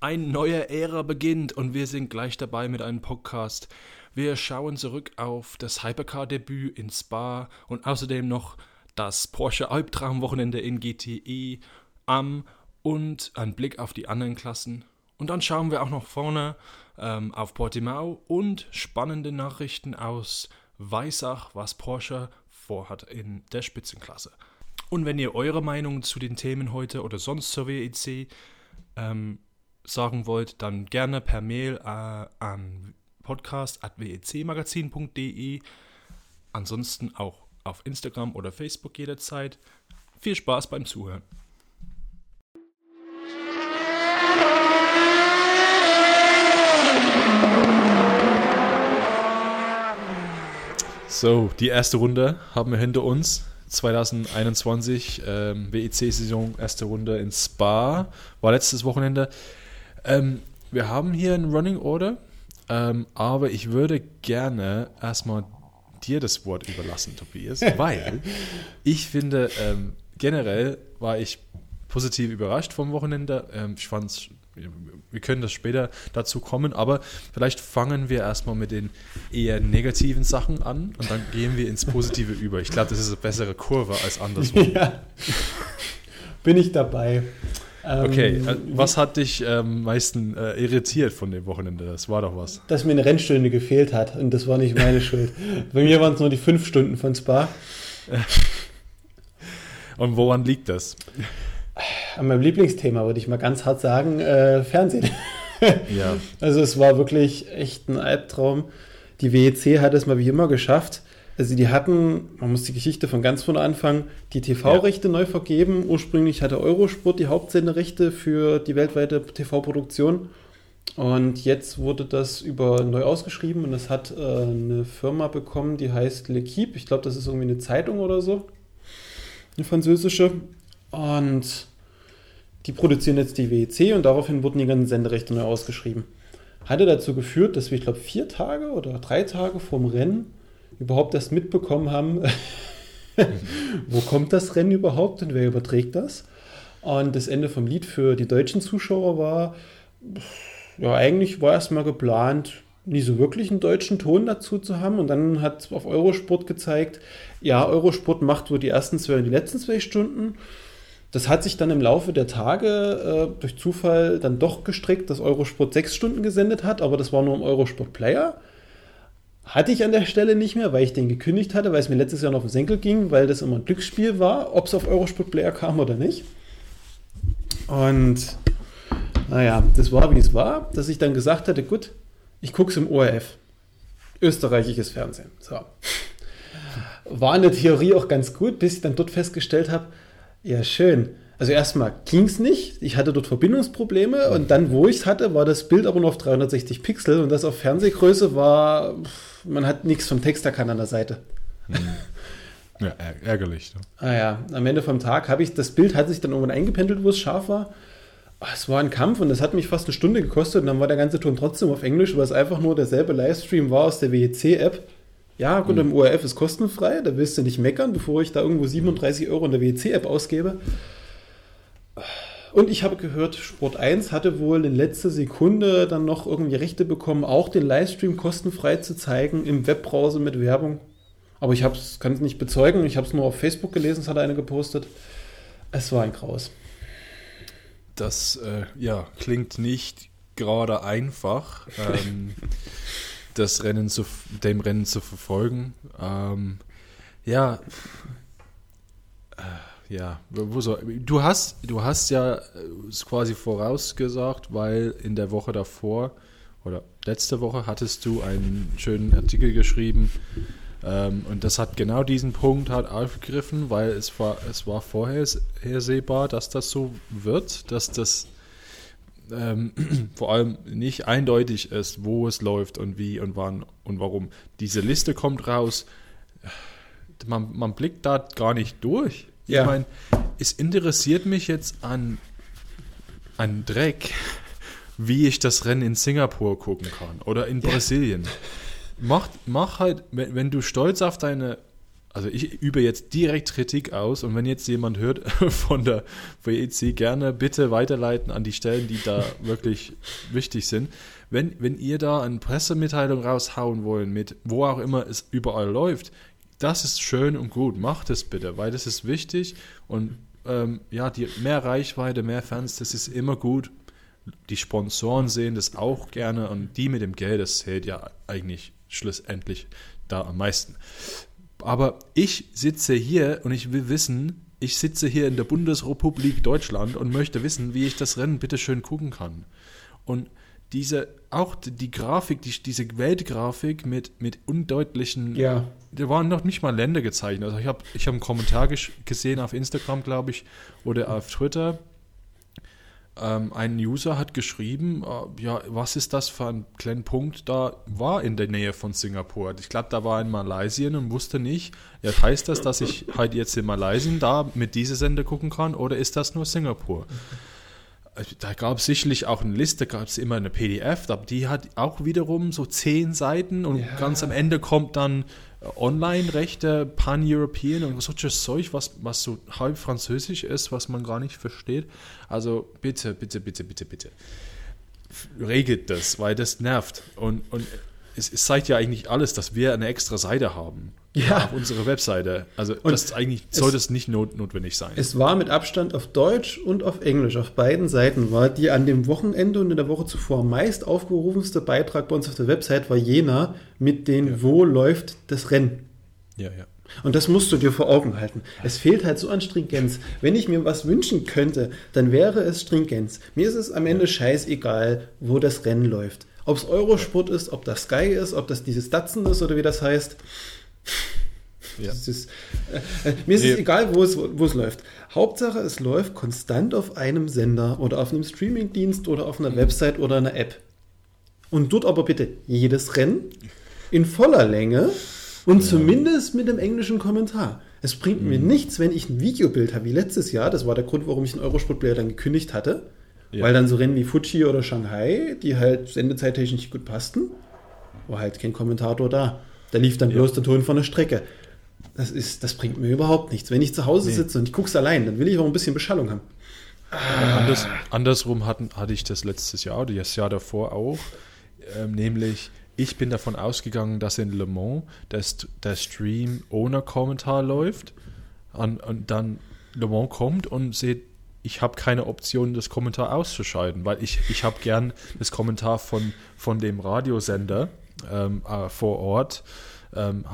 Ein neuer Ära beginnt und wir sind gleich dabei mit einem Podcast. Wir schauen zurück auf das Hypercar-Debüt in Spa und außerdem noch das Porsche Albtraumwochenende in GTE am und ein Blick auf die anderen Klassen. Und dann schauen wir auch noch vorne ähm, auf Portimao und spannende Nachrichten aus Weissach, was Porsche vorhat in der Spitzenklasse. Und wenn ihr eure Meinung zu den Themen heute oder sonst zur WEC ähm, sagen wollt, dann gerne per Mail äh, an podcast.wecmagazin.de. Ansonsten auch auf Instagram oder Facebook jederzeit. Viel Spaß beim Zuhören. So, die erste Runde haben wir hinter uns. 2021 ähm, WEC-Saison, erste Runde in Spa, war letztes Wochenende. Ähm, wir haben hier ein Running Order, ähm, aber ich würde gerne erstmal dir das Wort überlassen, Tobias, weil ich finde, ähm, generell war ich positiv überrascht vom Wochenende. Ähm, ich fand es wir können das später dazu kommen, aber vielleicht fangen wir erstmal mit den eher negativen Sachen an und dann gehen wir ins Positive über. Ich glaube, das ist eine bessere Kurve als andersrum. Ja. Bin ich dabei. Okay, ähm, äh, was hat dich am ähm, meisten äh, irritiert von dem Wochenende? Das war doch was. Dass mir eine Rennstunde gefehlt hat und das war nicht meine Schuld. Bei mir waren es nur die fünf Stunden von Spa. und woran liegt das? An meinem Lieblingsthema würde ich mal ganz hart sagen, äh, Fernsehen. ja. Also es war wirklich echt ein Albtraum. Die WEC hat es mal wie immer geschafft. Also die hatten, man muss die Geschichte von ganz vorne anfangen, die TV-Rechte ja. neu vergeben. Ursprünglich hatte Eurosport die Hauptsenderechte für die weltweite TV-Produktion. Und jetzt wurde das über neu ausgeschrieben und das hat äh, eine Firma bekommen, die heißt L'Equipe. Ich glaube, das ist irgendwie eine Zeitung oder so. Eine französische. Und die produzieren jetzt die WEC und daraufhin wurden die ganzen Senderechte neu ausgeschrieben. Hatte dazu geführt, dass wir, ich glaube, vier Tage oder drei Tage vorm Rennen überhaupt erst mitbekommen haben, wo kommt das Rennen überhaupt und wer überträgt das. Und das Ende vom Lied für die deutschen Zuschauer war, ja, eigentlich war erstmal geplant, nie so wirklich einen deutschen Ton dazu zu haben. Und dann hat auf Eurosport gezeigt, ja, Eurosport macht wohl die ersten zwei und die letzten zwei Stunden. Das hat sich dann im Laufe der Tage äh, durch Zufall dann doch gestrickt, dass Eurosport sechs Stunden gesendet hat, aber das war nur im Eurosport Player. Hatte ich an der Stelle nicht mehr, weil ich den gekündigt hatte, weil es mir letztes Jahr noch auf den Senkel ging, weil das immer ein Glücksspiel war, ob es auf Eurosport Player kam oder nicht. Und naja, das war wie es war, dass ich dann gesagt hatte, gut, ich gucke es im ORF. Österreichisches Fernsehen. So. War in der Theorie auch ganz gut, bis ich dann dort festgestellt habe, ja, schön. Also erstmal ging es nicht. Ich hatte dort Verbindungsprobleme und dann, wo ich es hatte, war das Bild aber nur auf 360 Pixel und das auf Fernsehgröße war, man hat nichts vom Text erkannt an der Seite. Hm. Ja, ärgerlich. Ne? Ah ja, am Ende vom Tag habe ich, das Bild hat sich dann irgendwann eingependelt, wo es scharf war. Ah, es war ein Kampf und das hat mich fast eine Stunde gekostet und dann war der ganze Ton trotzdem auf Englisch, weil es einfach nur derselbe Livestream war aus der WEC-App. Ja, gut, mhm. im ORF ist kostenfrei, da willst du nicht meckern, bevor ich da irgendwo 37 Euro in der WEC-App ausgebe. Und ich habe gehört, Sport 1 hatte wohl in letzter Sekunde dann noch irgendwie Rechte bekommen, auch den Livestream kostenfrei zu zeigen im Webbrowser mit Werbung. Aber ich kann es nicht bezeugen, ich habe es nur auf Facebook gelesen, es hat einer gepostet. Es war ein Graus. Das äh, ja, klingt nicht gerade einfach. ähm, das Rennen zu, dem Rennen zu verfolgen. Ähm, ja, äh, ja, du hast, du hast ja äh, quasi vorausgesagt, weil in der Woche davor oder letzte Woche hattest du einen schönen Artikel geschrieben ähm, und das hat genau diesen Punkt halt aufgegriffen, weil es war, es war vorhersehbar, dass das so wird, dass das ähm, vor allem nicht eindeutig ist, wo es läuft und wie und wann und warum. Diese Liste kommt raus, man, man blickt da gar nicht durch. Ja. Ich meine, es interessiert mich jetzt an, an Dreck, wie ich das Rennen in Singapur gucken kann oder in Brasilien. Mach, mach halt, wenn, wenn du stolz auf deine also ich übe jetzt direkt Kritik aus und wenn jetzt jemand hört von der WEC, gerne bitte weiterleiten an die Stellen, die da wirklich wichtig sind. Wenn, wenn ihr da eine Pressemitteilung raushauen wollt, mit wo auch immer es überall läuft, das ist schön und gut, macht es bitte, weil das ist wichtig und ähm, ja, die, mehr Reichweite, mehr Fans, das ist immer gut. Die Sponsoren sehen das auch gerne und die mit dem Geld, das zählt ja eigentlich schlussendlich da am meisten. Aber ich sitze hier und ich will wissen, ich sitze hier in der Bundesrepublik Deutschland und möchte wissen, wie ich das Rennen bitte schön gucken kann. Und diese, auch die Grafik, die, diese Weltgrafik mit, mit undeutlichen, ja. da waren noch nicht mal Länder gezeichnet. Also ich habe ich hab einen Kommentar gesehen auf Instagram, glaube ich, oder auf Twitter, ähm, ein User hat geschrieben, äh, ja, was ist das für ein kleiner Punkt da war in der Nähe von Singapur. Ich glaube, da war in Malaysia und wusste nicht, ja, heißt das, dass ich halt jetzt in Malaysia da mit dieser Sender gucken kann oder ist das nur Singapur? Da gab es sicherlich auch eine Liste, gab es immer eine PDF, aber die hat auch wiederum so zehn Seiten und ja. ganz am Ende kommt dann Online-Rechte, Pan-European und solches Zeug, was, was so halb französisch ist, was man gar nicht versteht. Also bitte, bitte, bitte, bitte, bitte. Regelt das, weil das nervt. Und, und es, es zeigt ja eigentlich alles, dass wir eine extra Seite haben ja. auf unserer Webseite. Also und das eigentlich sollte es nicht not notwendig sein. Es war mit Abstand auf Deutsch und auf Englisch. Auf beiden Seiten war die an dem Wochenende und in der Woche zuvor meist aufgerufenste Beitrag bei uns auf der Website war jener mit den ja. Wo läuft das Rennen. Ja, ja. Und das musst du dir vor Augen halten. Es fehlt halt so an Stringenz. Wenn ich mir was wünschen könnte, dann wäre es Stringenz. Mir ist es am Ende scheißegal, wo das Rennen läuft. Ob es Eurosport ist, ob das Sky ist, ob das dieses Datsen ist oder wie das heißt. Ja. Ist, äh, mir ist nee. es egal, wo es, wo es läuft. Hauptsache, es läuft konstant auf einem Sender oder auf einem Streamingdienst oder auf einer mhm. Website oder einer App. Und dort aber bitte jedes Rennen in voller Länge und ja. zumindest mit einem englischen Kommentar. Es bringt mhm. mir nichts, wenn ich ein Videobild habe, wie letztes Jahr. Das war der Grund, warum ich einen Eurosport-Player dann gekündigt hatte. Ja. Weil dann so Rennen wie Fuji oder Shanghai, die halt sendezeittechnisch nicht gut passten, war halt kein Kommentator da. Da lief dann bloß der Ton von der Strecke. Das, ist, das bringt mir überhaupt nichts. Wenn ich zu Hause nee. sitze und ich gucke es allein, dann will ich auch ein bisschen Beschallung haben. Ah. Anders, andersrum hatten, hatte ich das letztes Jahr oder das Jahr davor auch. Ähm, nämlich, ich bin davon ausgegangen, dass in Le Mans der, der Stream ohne Kommentar läuft. Und, und dann Le Mans kommt und seht, ich habe keine Option, das Kommentar auszuschalten, weil ich, ich habe gern das Kommentar von, von dem Radiosender ähm, äh, vor Ort. Ähm,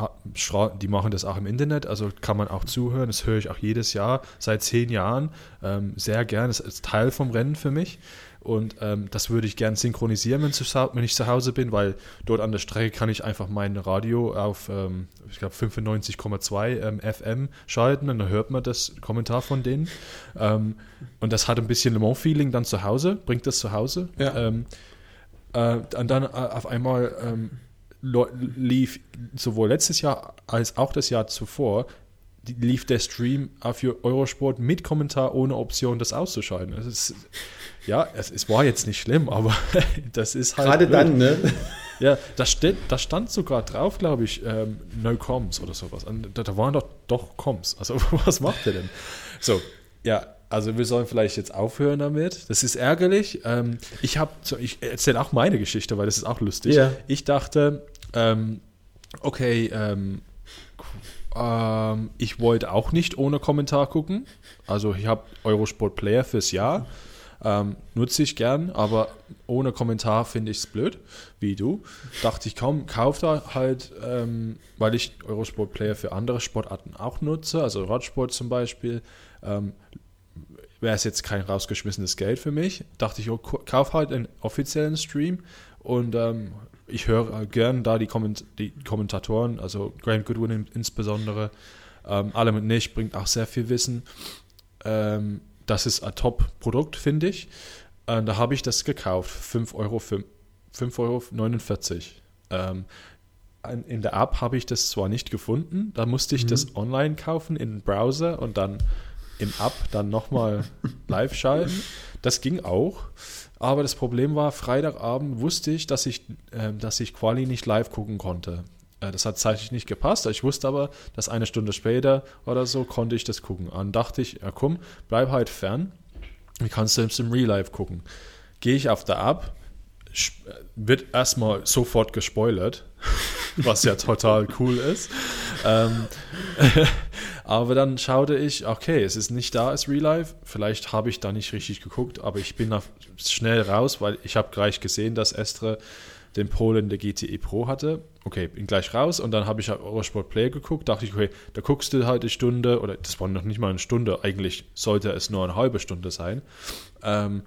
die machen das auch im Internet, also kann man auch zuhören. Das höre ich auch jedes Jahr seit zehn Jahren ähm, sehr gern. Das ist Teil vom Rennen für mich. Und ähm, das würde ich gern synchronisieren, wenn, zu, wenn, ich zu Hause bin, weil dort an der Strecke kann ich einfach mein Radio auf, ähm, ich glaube, 95,2 ähm, FM schalten und dann hört man das Kommentar von denen. Ähm, und das hat ein bisschen Le Mans-Feeling dann zu Hause, bringt das zu Hause. Ja. Ähm, äh, und dann äh, auf einmal ähm, lief sowohl letztes Jahr als auch das Jahr zuvor lief der Stream auf Eurosport mit Kommentar ohne Option, das auszuschalten. Das ist, ja, es, es war jetzt nicht schlimm, aber das ist halt. Gerade blöd. dann, ne? Ja, da, steht, da stand sogar drauf, glaube ich, ähm, No Comms oder sowas. Da, da waren doch doch Comms. Also, was macht der denn? So, ja, also wir sollen vielleicht jetzt aufhören damit. Das ist ärgerlich. Ähm, ich habe, ich erzähle auch meine Geschichte, weil das ist auch lustig. Ja. Ich dachte, ähm, okay, ähm, ähm, ich wollte auch nicht ohne Kommentar gucken. Also ich habe Eurosport Player fürs Jahr. Ähm, nutze ich gern, aber ohne Kommentar finde ich es blöd, wie du. Dachte ich kaum, kaufe da halt, ähm, weil ich Eurosport Player für andere Sportarten auch nutze, also Radsport zum Beispiel. Ähm, Wäre es jetzt kein rausgeschmissenes Geld für mich. Dachte ich, oh, kauf halt einen offiziellen Stream und ähm, ich höre gern da die, Komment die Kommentatoren, also Grant Goodwin insbesondere. Ähm, alle mit nicht bringt auch sehr viel Wissen. Ähm, das ist ein Top-Produkt, finde ich. Äh, da habe ich das gekauft. 5,49 Euro. 5 Euro. Ähm, in der App habe ich das zwar nicht gefunden, da musste ich mhm. das online kaufen in den Browser und dann im App dann nochmal live schalten. Das ging auch. Aber das Problem war, Freitagabend wusste ich, dass ich, äh, dass ich Quali nicht live gucken konnte. Äh, das hat zeitlich nicht gepasst. Ich wusste aber, dass eine Stunde später oder so konnte ich das gucken. Und dachte ich, ja komm, bleib halt fern. Wie kannst du es im Real Life gucken? Gehe ich auf der App, wird erstmal sofort gespoilert, was ja total cool ist. Ähm, aber dann schaute ich, okay, es ist nicht da als Real Life. Vielleicht habe ich da nicht richtig geguckt, aber ich bin schnell raus, weil ich habe gleich gesehen, dass Estre den Polen der GTE Pro hatte. Okay, bin gleich raus und dann habe ich Eurosport Play geguckt. Dachte ich, okay, da guckst du halt eine Stunde oder das war noch nicht mal eine Stunde. Eigentlich sollte es nur eine halbe Stunde sein. Ähm,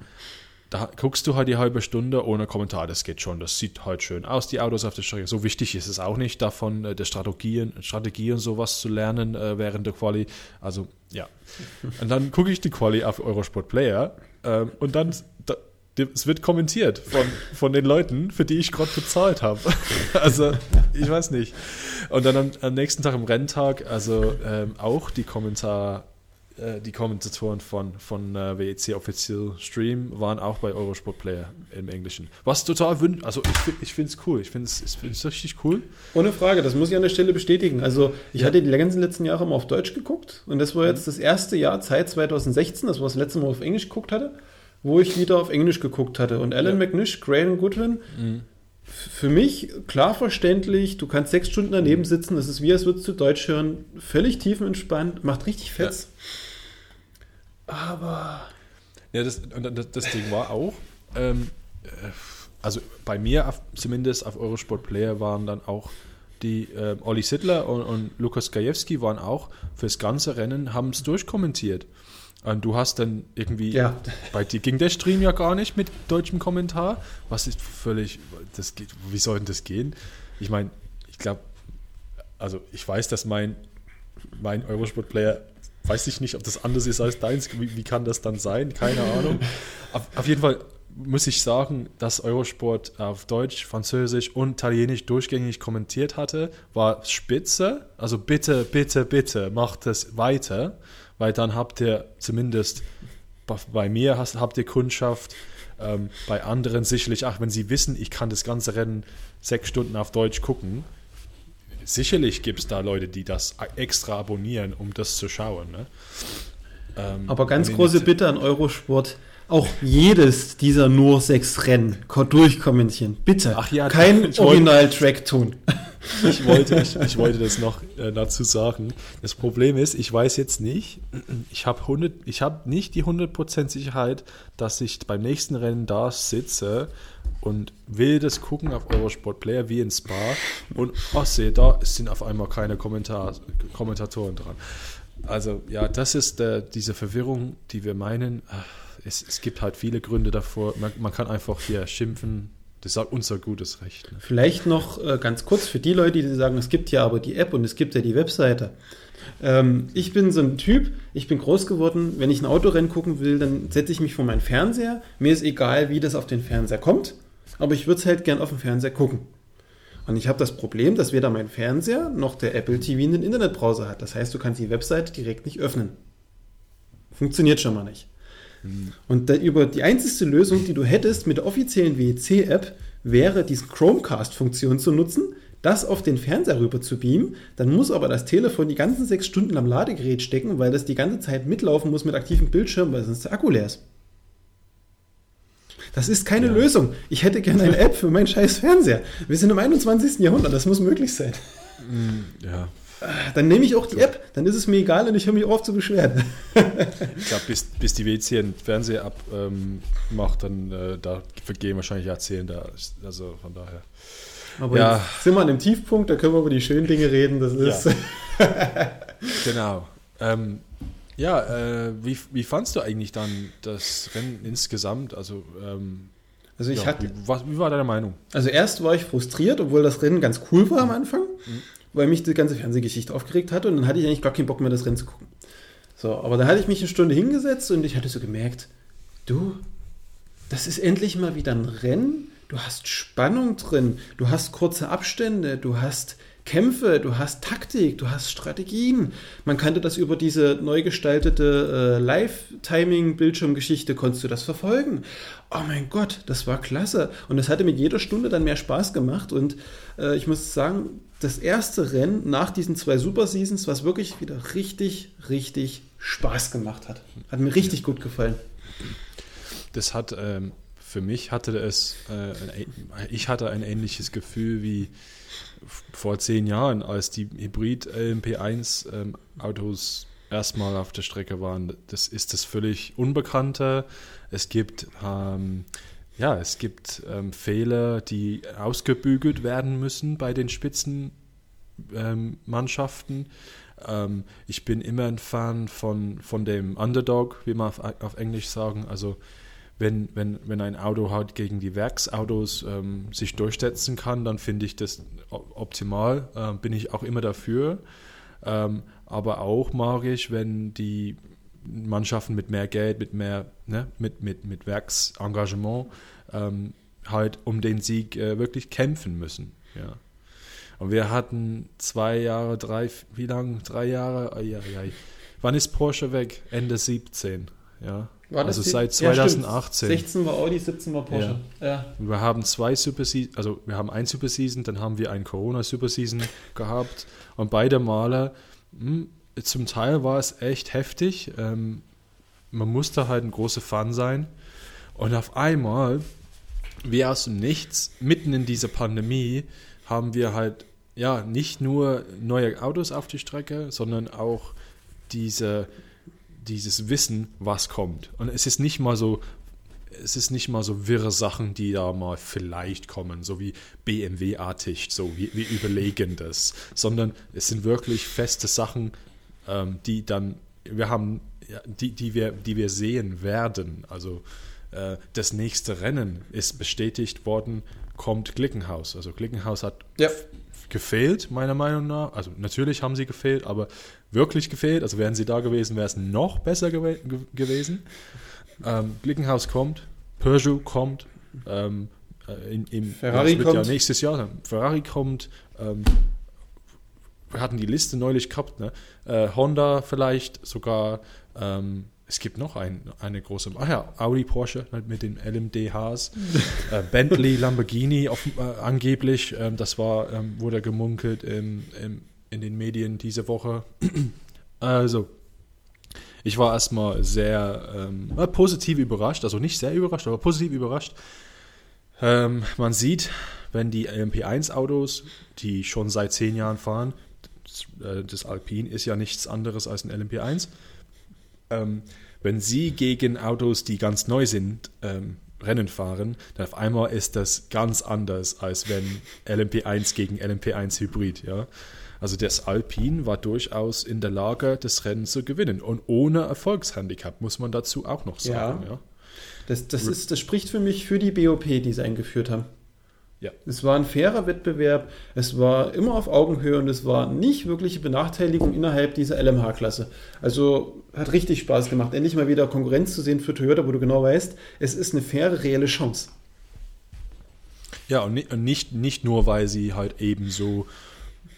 da guckst du halt die halbe Stunde ohne Kommentar, das geht schon, das sieht halt schön aus, die Autos auf der Strecke. So wichtig ist es auch nicht, davon äh, der Strategien, Strategie und sowas zu lernen äh, während der Quali. Also ja. Und dann gucke ich die Quali auf Eurosport Player ähm, und dann, da, es wird kommentiert von, von den Leuten, für die ich gerade bezahlt habe. also, ich weiß nicht. Und dann am, am nächsten Tag, am Renntag, also ähm, auch die Kommentare äh, die Kommentatoren von, von äh, WEC Official Stream waren auch bei Eurosport Player im Englischen. Was total wünscht, also ich, ich finde es cool, ich finde es richtig cool. Ohne Frage, das muss ich an der Stelle bestätigen. Also ich ja. hatte die ganzen letzten Jahre immer auf Deutsch geguckt und das war jetzt mhm. das erste Jahr Zeit 2016, das war das letzte Mal auf Englisch geguckt hatte, wo ich wieder auf Englisch geguckt hatte. Und Alan ja. McNish, Graham Goodwin, mhm für mich klar verständlich, du kannst sechs Stunden daneben sitzen, das ist wie, als würdest du Deutsch hören, völlig tiefenentspannt, macht richtig Fetz. Ja. Aber. Ja, das, das, das Ding war auch, ähm, äh, also bei mir auf, zumindest auf Eurosport Player waren dann auch die äh, Olli Sittler und, und Lukas Gajewski waren auch fürs ganze Rennen, haben es durchkommentiert. Und du hast dann irgendwie, ja. bei dir ging der Stream ja gar nicht mit deutschem Kommentar. Was ist völlig, das geht, wie soll denn das gehen? Ich meine, ich glaube, also ich weiß, dass mein, mein Eurosport-Player weiß ich nicht, ob das anders ist als deins. Wie, wie kann das dann sein? Keine Ahnung. auf, auf, jeden Fall muss ich sagen, dass Eurosport auf Deutsch, Französisch und Italienisch durchgängig kommentiert hatte, war spitze. Also bitte, bitte, bitte, macht es weiter, weil dann habt ihr zumindest bei mir hast, habt ihr Kundschaft, ähm, bei anderen sicherlich, ach, wenn sie wissen, ich kann das ganze Rennen sechs Stunden auf Deutsch gucken, sicherlich gibt es da Leute, die das extra abonnieren, um das zu schauen. Ne? Ähm, Aber ganz große Bitte an Eurosport, auch jedes dieser nur sechs Rennen durchkommentieren. Bitte. Ach ja, kein Original-Track tun. Ich wollte, ich, ich wollte das noch äh, dazu sagen. Das Problem ist, ich weiß jetzt nicht, ich habe hab nicht die 100% Sicherheit, dass ich beim nächsten Rennen da sitze und will das gucken auf Eurosport Player wie in Spa und ach sehe, da sind auf einmal keine Kommentar Kommentatoren dran. Also ja, das ist äh, diese Verwirrung, die wir meinen. Es, es, gibt halt viele Gründe davor. Man, man, kann einfach hier schimpfen. Das ist unser gutes Recht. Ne? Vielleicht noch äh, ganz kurz für die Leute, die sagen, es gibt ja aber die App und es gibt ja die Webseite. Ähm, ich bin so ein Typ, ich bin groß geworden, wenn ich ein Autorennen gucken will, dann setze ich mich vor meinen Fernseher. Mir ist egal, wie das auf den Fernseher kommt aber ich würde es halt gern auf dem Fernseher gucken. Und ich habe das Problem, dass weder mein Fernseher noch der Apple TV einen Internetbrowser hat. Das heißt, du kannst die Webseite direkt nicht öffnen. Funktioniert schon mal nicht. Mhm. Und über die einzige Lösung, die du hättest mit der offiziellen WEC-App, wäre diese Chromecast-Funktion zu nutzen, das auf den Fernseher rüber zu beamen. Dann muss aber das Telefon die ganzen sechs Stunden am Ladegerät stecken, weil das die ganze Zeit mitlaufen muss mit aktivem Bildschirm, weil sonst der Akku leer ist. Das ist keine ja. Lösung. Ich hätte gerne eine App für meinen scheiß Fernseher. Wir sind im 21. Jahrhundert, das muss möglich sein. Mm, ja. Dann nehme ich auch die App, dann ist es mir egal und ich höre mich auf zu beschweren. ich glaube, bis, bis die WC einen Fernseher abmacht, ähm, dann äh, da vergehen wahrscheinlich Jahrzehnte. Also von daher. Aber ja. jetzt sind wir an dem Tiefpunkt, da können wir über die schönen Dinge reden. Das ist. Ja. genau. Ähm, ja, äh, wie, wie fandst du eigentlich dann das Rennen insgesamt? Also, ähm, also ich ja, hatte, wie, was, wie, war deine Meinung? Also erst war ich frustriert, obwohl das Rennen ganz cool war am Anfang, mhm. Weil mich die ganze Fernsehgeschichte aufgeregt hatte und dann hatte ich eigentlich gar keinen Bock mehr, das Rennen zu gucken. So, aber da hatte ich mich eine Stunde hingesetzt und ich hatte so gemerkt, du, das ist endlich mal wieder ein Rennen, du hast Spannung drin, du hast kurze Abstände, du hast Kämpfe, du hast Taktik, du hast Strategien. Man kannte das über diese neu gestaltete äh, Live-Timing-Bildschirmgeschichte, konntest du das verfolgen. Oh mein Gott, das war klasse. Und es hatte mit jeder Stunde dann mehr Spaß gemacht. Und äh, ich muss sagen, das erste Rennen nach diesen zwei Super Seasons, was wirklich wieder richtig, richtig Spaß gemacht hat. Hat mir richtig gut gefallen. Das hat, ähm, für mich hatte es, äh, ich hatte ein ähnliches Gefühl wie vor zehn Jahren, als die Hybrid-LMP1-Autos ähm, erstmal auf der Strecke waren. Das ist das völlig Unbekannte. Es gibt ähm, ja, es gibt ähm, Fehler, die ausgebügelt werden müssen bei den Spitzenmannschaften. Ähm, ich bin immer ein Fan von, von dem Underdog, wie man auf, auf Englisch sagen. Also wenn, wenn, wenn ein Auto halt gegen die Werksautos ähm, sich durchsetzen kann, dann finde ich das optimal. Ähm, bin ich auch immer dafür. Ähm, aber auch mag ich, wenn die Mannschaften mit mehr Geld, mit mehr, ne, mit, mit, mit Werksengagement ähm, halt um den Sieg äh, wirklich kämpfen müssen. Ja. Und wir hatten zwei Jahre, drei, wie lange? Drei Jahre? Ai, ai, ai. Wann ist Porsche weg? Ende 17. Ja. War also seit 2018. Ja, 16 war Audi, 17 war Porsche. Ja. ja. Wir haben zwei Super Season, also wir haben ein Super Season, dann haben wir ein Corona Super Season gehabt und beide Male, mh, hm, zum Teil war es echt heftig. Ähm, man musste halt ein großer Fan sein und auf einmal, wie aus dem Nichts, mitten in dieser Pandemie, haben wir halt ja nicht nur neue Autos auf die Strecke, sondern auch diese dieses Wissen, was kommt. Und es ist nicht mal so, es ist nicht mal so wirre Sachen, die da mal vielleicht kommen, so wie BMW-artig, so wie wir überlegen das, sondern es sind wirklich feste Sachen, ähm, die dann, wir haben, die, die, wir, die wir sehen werden. Also äh, das nächste Rennen ist bestätigt worden, kommt Glickenhaus. Also Glickenhaus hat ja. gefehlt, meiner Meinung nach. Also natürlich haben sie gefehlt, aber wirklich gefehlt. Also wären sie da gewesen, wäre es noch besser gew gewesen. Ähm, Glickenhaus kommt, Peugeot kommt, ähm, äh, in, im, Ferrari kommt. Ja nächstes Jahr. Ferrari kommt. Ähm, wir hatten die Liste neulich gehabt. Ne? Äh, Honda vielleicht sogar. Ähm, es gibt noch ein, eine große, ach ja, Audi, Porsche mit den LMDHs, äh, Bentley, Lamborghini auf, äh, angeblich, ähm, das war, ähm, wurde gemunkelt im, im in den Medien diese Woche. Also, ich war erstmal sehr ähm, positiv überrascht, also nicht sehr überrascht, aber positiv überrascht. Ähm, man sieht, wenn die LMP1-Autos, die schon seit zehn Jahren fahren, das, äh, das Alpine ist ja nichts anderes als ein LMP1, ähm, wenn sie gegen Autos, die ganz neu sind, ähm, Rennen fahren, dann auf einmal ist das ganz anders, als wenn LMP1 gegen LMP1 Hybrid. Ja? Also das Alpine war durchaus in der Lage, das Rennen zu gewinnen. Und ohne Erfolgshandicap, muss man dazu auch noch sagen. Ja. ja. Das, das, ist, das spricht für mich für die BOP, die sie eingeführt haben. Ja. Es war ein fairer Wettbewerb, es war immer auf Augenhöhe und es war nicht wirkliche Benachteiligung innerhalb dieser LMH-Klasse. Also hat richtig Spaß gemacht, endlich mal wieder Konkurrenz zu sehen für Toyota, wo du genau weißt, es ist eine faire, reelle Chance. Ja, und nicht, nicht nur, weil sie halt eben so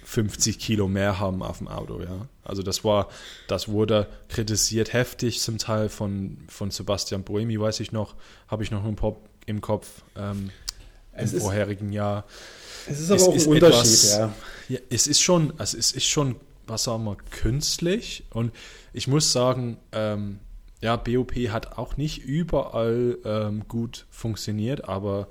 50 Kilo mehr haben auf dem Auto, ja. Also das war, das wurde kritisiert heftig zum Teil von, von Sebastian Boemi, weiß ich noch, habe ich noch im, Pop, im Kopf ähm, im ist, vorherigen Jahr. Es ist aber es auch ein Unterschied, etwas, ja. ja. Es ist schon, also es ist schon, was sagen wir, künstlich und ich muss sagen, ähm, ja, BOP hat auch nicht überall ähm, gut funktioniert, aber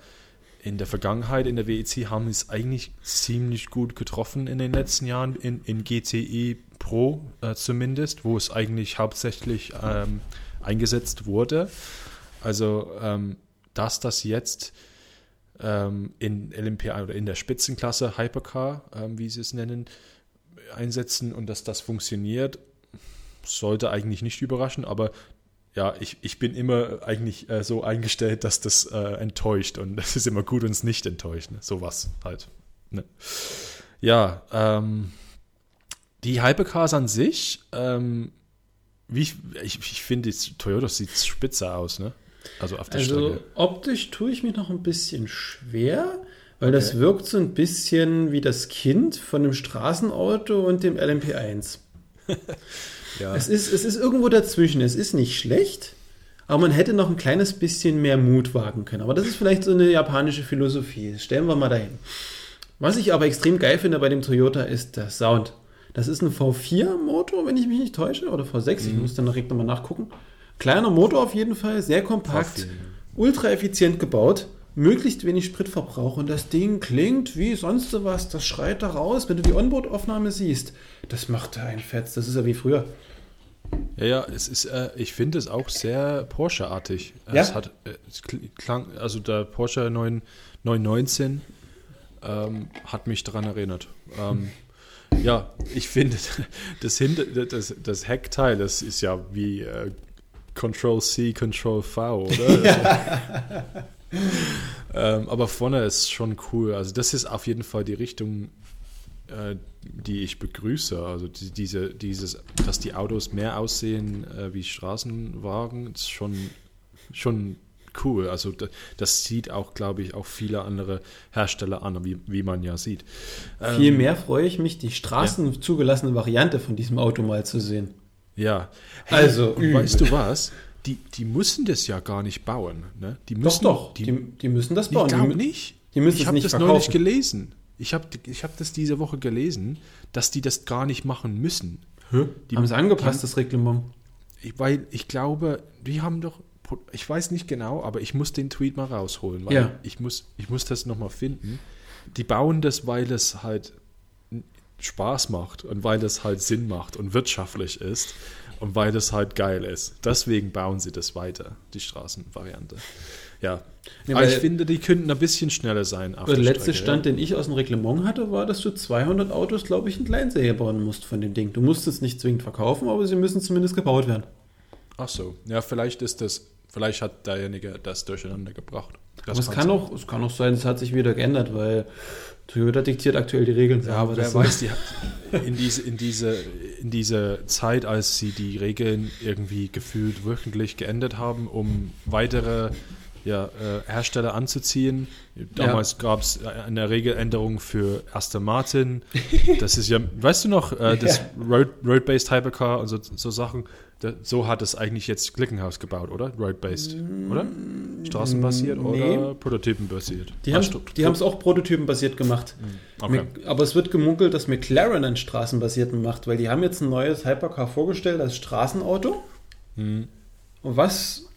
in der Vergangenheit in der WEC haben es eigentlich ziemlich gut getroffen in den letzten Jahren, in, in GTE Pro äh, zumindest, wo es eigentlich hauptsächlich ähm, eingesetzt wurde. Also, ähm, dass das jetzt ähm, in LMP oder in der Spitzenklasse Hypercar, ähm, wie sie es nennen, einsetzen und dass das funktioniert, sollte eigentlich nicht überraschen, aber ja, ich, ich bin immer eigentlich äh, so eingestellt, dass das äh, enttäuscht und es ist immer gut, es nicht enttäuscht. Ne? Sowas halt. Ne? Ja, ähm, die Hypercars an sich, ähm, wie ich, ich, ich finde, Toyota sieht spitze aus, ne? Also auf der also, Strecke. Optisch tue ich mir noch ein bisschen schwer, Weil okay. das wirkt so ein bisschen wie das Kind von dem Straßenauto und dem LMP1. ja. es, ist, es ist irgendwo dazwischen. Es ist nicht schlecht, aber man hätte noch ein kleines bisschen mehr Mut wagen können. Aber das ist vielleicht so eine japanische Philosophie. Das stellen wir mal dahin. Was ich aber extrem geil finde bei dem Toyota ist der Sound. Das ist ein V4-Motor, wenn ich mich nicht täusche, oder V6. Mhm. Ich muss dann direkt nochmal nachgucken. Kleiner Motor auf jeden Fall, sehr kompakt, ultra effizient gebaut, möglichst wenig Spritverbrauch und das Ding klingt wie sonst was. Das schreit da raus, wenn du die Onboard-Aufnahme siehst. Das macht da ein Fetz, das ist ja wie früher. Ja, ja, es ist, äh, ich finde es auch sehr Porsche-artig. Ja? Es hat, äh, es klang, also der Porsche 9, 919 ähm, hat mich daran erinnert. Ähm, ja, ich finde, das, das, das Heckteil, das ist ja wie äh, Control C, Control V, oder? Ja. ähm, aber vorne ist schon cool. Also das ist auf jeden Fall die Richtung, äh, die ich begrüße. Also die, diese, dieses, dass die Autos mehr aussehen äh, wie Straßenwagen, ist schon, schon cool. Also das, sieht auch, glaube ich, auch viele andere Hersteller an, wie, wie man ja sieht. Viel ähm, mehr freue ich mich, die straßenzugelassene ja. Variante von diesem Auto mal zu sehen. Ja. Also, und weißt du was? Die, die müssen das ja gar nicht bauen. Ne? Die müssen, doch, doch. Die, die, die müssen das bauen. Ich glaube nicht. Die müssen ich habe das verkaufen. neulich gelesen. Ich habe ich hab das diese Woche gelesen, dass die das gar nicht machen müssen. Hä? Die, haben sie angepasst, das Reglement? Weil ich glaube, die haben doch, ich weiß nicht genau, aber ich muss den Tweet mal rausholen, weil ja. ich, muss, ich muss das nochmal finden. Die bauen das, weil es halt Spaß macht und weil es halt Sinn macht und wirtschaftlich ist und weil es halt geil ist. Deswegen bauen sie das weiter, die Straßenvariante. Ja, ja aber ich finde, die könnten ein bisschen schneller sein. der, der letzte Stand, den ich aus dem Reglement hatte, war, dass du 200 Autos, glaube ich, in Kleinserie bauen musst von dem Ding. Du musst es nicht zwingend verkaufen, aber sie müssen zumindest gebaut werden. Ach so, ja, vielleicht ist das, vielleicht hat derjenige das durcheinander gebracht. Das aber es kann, auch, es kann auch sein, es hat sich wieder geändert, weil Toyota diktiert aktuell die Regeln. Ja, aber wer weiß, die, in, diese, in, diese, in diese Zeit, als sie die Regeln irgendwie gefühlt wöchentlich geändert haben, um weitere ja, äh, Hersteller anzuziehen. Damals ja. gab es eine Regeländerung für Aston Martin. Das ist ja, weißt du noch, äh, das ja. Road, Road-Based Hypercar und so, so Sachen. So hat es eigentlich jetzt Glickenhaus gebaut, oder? Road-based, oder? Straßenbasiert nee. oder Prototypenbasiert? Die haben es auch prototypenbasiert gemacht. Hm, okay. Aber es wird gemunkelt, dass McLaren einen straßenbasierten macht, weil die haben jetzt ein neues Hypercar vorgestellt als Straßenauto. Hm. Und was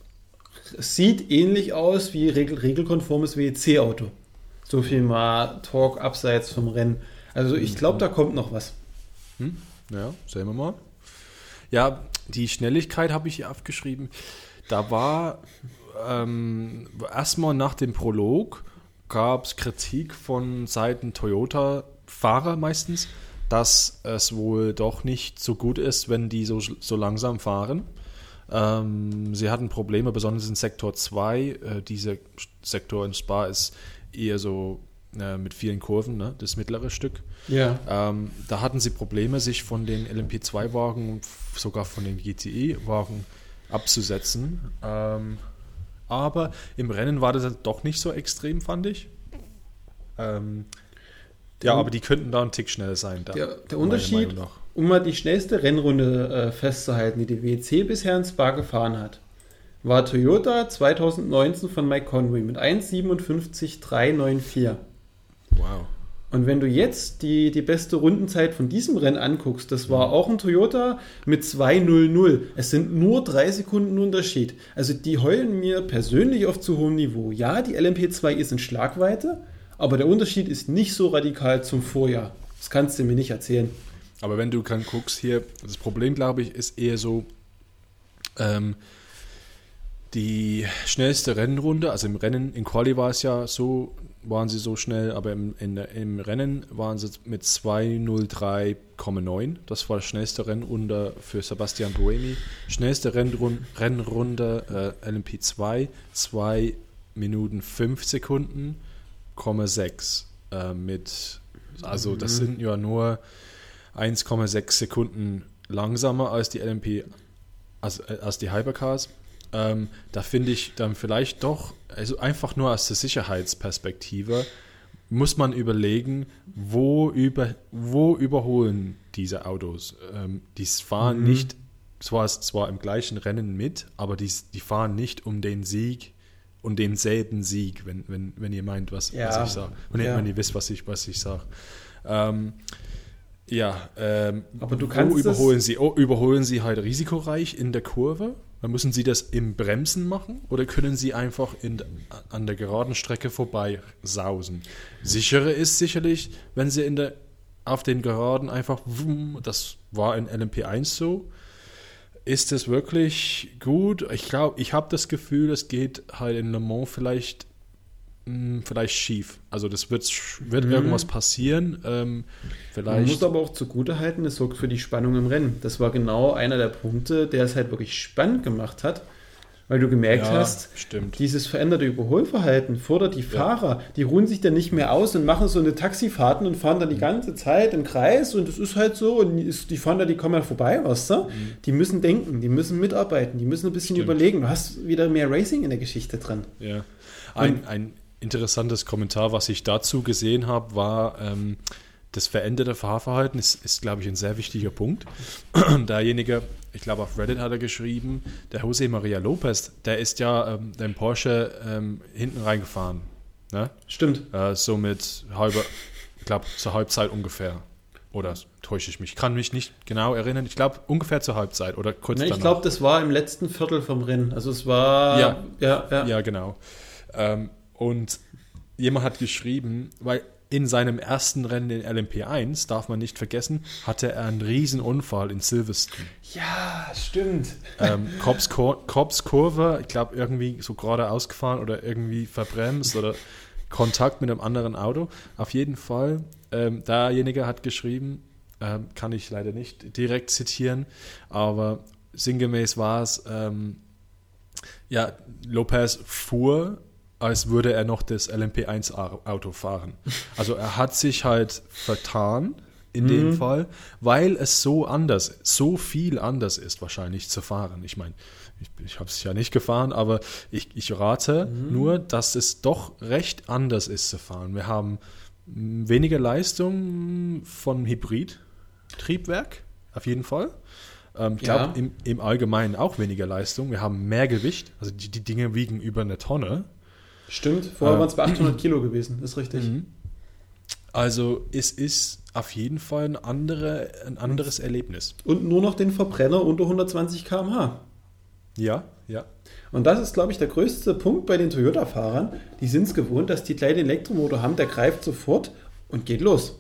sieht ähnlich aus wie regel regelkonformes WEC-Auto. So viel mal Talk abseits vom Rennen. Also ich glaube, da kommt noch was. Hm? Ja, sehen wir mal. Ja, die Schnelligkeit habe ich hier aufgeschrieben. Da war ähm, erstmal nach dem Prolog gab es Kritik von Seiten Toyota-Fahrer meistens, dass es wohl doch nicht so gut ist, wenn die so, so langsam fahren. Ähm, sie hatten Probleme, besonders in Sektor 2. Äh, dieser Sektor in Spa ist eher so äh, mit vielen Kurven, ne? das mittlere Stück. Ja. Ähm, da hatten sie Probleme, sich von den LMP2-Wagen und sogar von den GTE-Wagen abzusetzen. Ähm, aber im Rennen war das doch nicht so extrem, fand ich. Ähm, ja, aber die könnten da einen Tick schneller sein. Da, der, der Unterschied, um mal die schnellste Rennrunde äh, festzuhalten, die die WEC bisher in Spa gefahren hat, war Toyota 2019 von Mike Conway mit 1,57,394. Wow. Und wenn du jetzt die, die beste Rundenzeit von diesem Rennen anguckst, das war mhm. auch ein Toyota mit 2,00. Es sind nur drei Sekunden Unterschied. Also die heulen mir persönlich auf zu hohem Niveau. Ja, die LMP2 ist in Schlagweite, aber der Unterschied ist nicht so radikal zum Vorjahr. Das kannst du mir nicht erzählen. Aber wenn du dann guckst hier, das Problem, glaube ich, ist eher so, ähm, die schnellste Rennrunde, also im Rennen, in Quali war es ja so, waren sie so schnell, aber im, in, im Rennen waren sie mit 2.03,9. Das war die schnellste Rennrunde für Sebastian Buemi. Schnellste Rennrunde, Rennrunde äh, LMP2, 2 Minuten 5 Sekunden, 6 äh, mit, also das sind ja nur 1,6 Sekunden langsamer als die LMP, als, äh, als die Hypercars. Ähm, da finde ich dann vielleicht doch, also einfach nur aus der Sicherheitsperspektive, muss man überlegen, wo, über, wo überholen diese Autos. Ähm, die fahren mhm. nicht, zwar, zwar im gleichen Rennen mit, aber die, die fahren nicht um den Sieg und denselben Sieg, wenn, wenn, wenn ihr meint, was, ja. was ich sage. Wenn, ja. wenn, ihr wisst, was ich, was ich sage. Ähm, ja, ähm, aber du kannst überholen sie, oh, überholen sie halt risikoreich in der Kurve? Dann müssen sie das im Bremsen machen oder können sie einfach in, an der geraden Strecke vorbei sausen? Sicherer ist sicherlich, wenn sie in der, auf den Geraden einfach, das war in LMP1 so, ist es wirklich gut? Ich glaube, ich habe das Gefühl, es geht halt in Le Mans vielleicht hm, vielleicht schief. Also das wird, wird mhm. irgendwas passieren. Ähm, vielleicht. Man muss aber auch zugute halten, es sorgt für die Spannung im Rennen. Das war genau einer der Punkte, der es halt wirklich spannend gemacht hat, weil du gemerkt ja, hast, stimmt. dieses veränderte Überholverhalten fordert die Fahrer, ja. die ruhen sich dann nicht mehr aus und machen so eine Taxifahrten und fahren dann die ganze Zeit im Kreis und das ist halt so und die fahren da, die kommen ja vorbei, weißt du? Mhm. Die müssen denken, die müssen mitarbeiten, die müssen ein bisschen stimmt. überlegen. Du hast wieder mehr Racing in der Geschichte drin. Ja. Ein, ein interessantes Kommentar, was ich dazu gesehen habe, war, ähm, das veränderte Fahrverhalten ist, ist glaube ich, ein sehr wichtiger Punkt. Derjenige, ich glaube, auf Reddit hat er geschrieben, der Jose Maria Lopez, der ist ja ähm, den Porsche ähm, hinten reingefahren. Ne? Stimmt. Äh, so mit halber, ich glaube, zur Halbzeit ungefähr. Oder täusche ich mich? Ich kann mich nicht genau erinnern. Ich glaube, ungefähr zur Halbzeit oder kurz ne, Ich glaube, das war im letzten Viertel vom Rennen. Also es war... Ja, ja, ja. ja genau. Ähm, und jemand hat geschrieben, weil in seinem ersten Rennen in LMP1, darf man nicht vergessen, hatte er einen riesen Unfall in Silverstone. Ja, stimmt. Ähm, Cobbs Kurve, ich glaube irgendwie so gerade ausgefahren oder irgendwie verbremst oder Kontakt mit einem anderen Auto. Auf jeden Fall, ähm, derjenige hat geschrieben, ähm, kann ich leider nicht direkt zitieren, aber sinngemäß war es, ähm, ja, Lopez fuhr als würde er noch das LMP1-Auto fahren. Also er hat sich halt vertan in mhm. dem Fall, weil es so anders, so viel anders ist wahrscheinlich zu fahren. Ich meine, ich, ich habe es ja nicht gefahren, aber ich, ich rate mhm. nur, dass es doch recht anders ist zu fahren. Wir haben weniger Leistung von Hybrid-Triebwerk, auf jeden Fall. Ähm, ich glaube, ja. im, im Allgemeinen auch weniger Leistung. Wir haben mehr Gewicht, also die, die Dinge wiegen über eine Tonne. Stimmt, vorher äh, waren es bei 800 Kilo gewesen, ist richtig. Mhm. Also es ist auf jeden Fall ein, andere, ein anderes Erlebnis. Und nur noch den Verbrenner unter 120 km/h. Ja, ja. Und das ist, glaube ich, der größte Punkt bei den Toyota-Fahrern. Die sind es gewohnt, dass die kleinen Elektromotor haben, der greift sofort und geht los.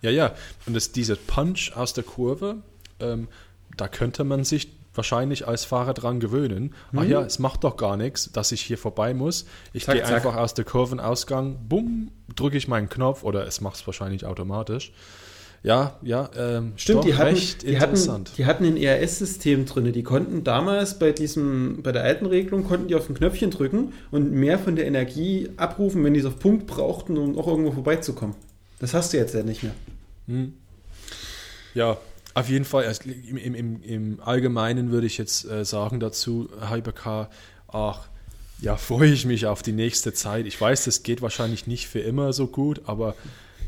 Ja, ja. Und das, dieser Punch aus der Kurve, ähm, da könnte man sich wahrscheinlich als Fahrer dran gewöhnen. Mhm. Ach ja, es macht doch gar nichts, dass ich hier vorbei muss. Ich gehe einfach aus der Kurvenausgang, bumm, drücke ich meinen Knopf oder es macht es wahrscheinlich automatisch. Ja, ja, ähm, stimmt. Die hatten, die, hatten, die hatten ein ERS-System drin. Die konnten damals bei diesem, bei der alten Regelung konnten die auf ein Knöpfchen drücken und mehr von der Energie abrufen, wenn die es auf Punkt brauchten, um auch irgendwo vorbeizukommen. Das hast du jetzt ja nicht mehr. Hm. Ja, auf jeden Fall, also im, im, im Allgemeinen würde ich jetzt äh, sagen dazu, Hypercar, ach, ja, freue ich mich auf die nächste Zeit. Ich weiß, das geht wahrscheinlich nicht für immer so gut, aber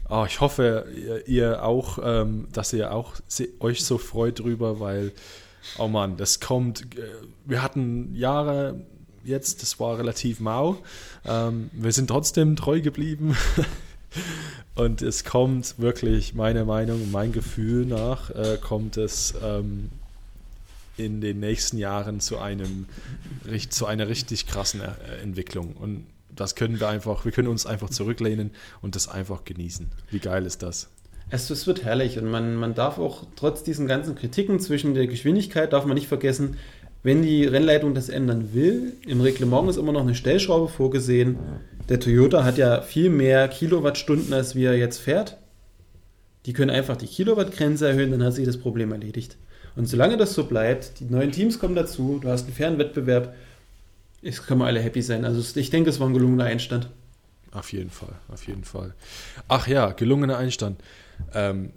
ach, ich hoffe, ihr, ihr auch, ähm, dass ihr auch euch so freut drüber, weil, oh Mann, das kommt. Äh, wir hatten Jahre jetzt, das war relativ mau. Ähm, wir sind trotzdem treu geblieben. Und es kommt wirklich, meiner Meinung, mein Gefühl nach, äh, kommt es ähm, in den nächsten Jahren zu einem zu einer richtig krassen äh, Entwicklung. Und das können wir einfach, wir können uns einfach zurücklehnen und das einfach genießen. Wie geil ist das? Es, es wird herrlich und man, man darf auch trotz diesen ganzen Kritiken zwischen der Geschwindigkeit, darf man nicht vergessen, wenn die Rennleitung das ändern will, im Reglement ist immer noch eine Stellschraube vorgesehen. Der Toyota hat ja viel mehr Kilowattstunden, als wie er jetzt fährt. Die können einfach die Kilowattgrenze erhöhen, dann hat sich das Problem erledigt. Und solange das so bleibt, die neuen Teams kommen dazu, du hast einen fairen Wettbewerb, ist, können wir alle happy sein. Also ich denke, es war ein gelungener Einstand. Auf jeden Fall, auf jeden Fall. Ach ja, gelungener Einstand. Ähm,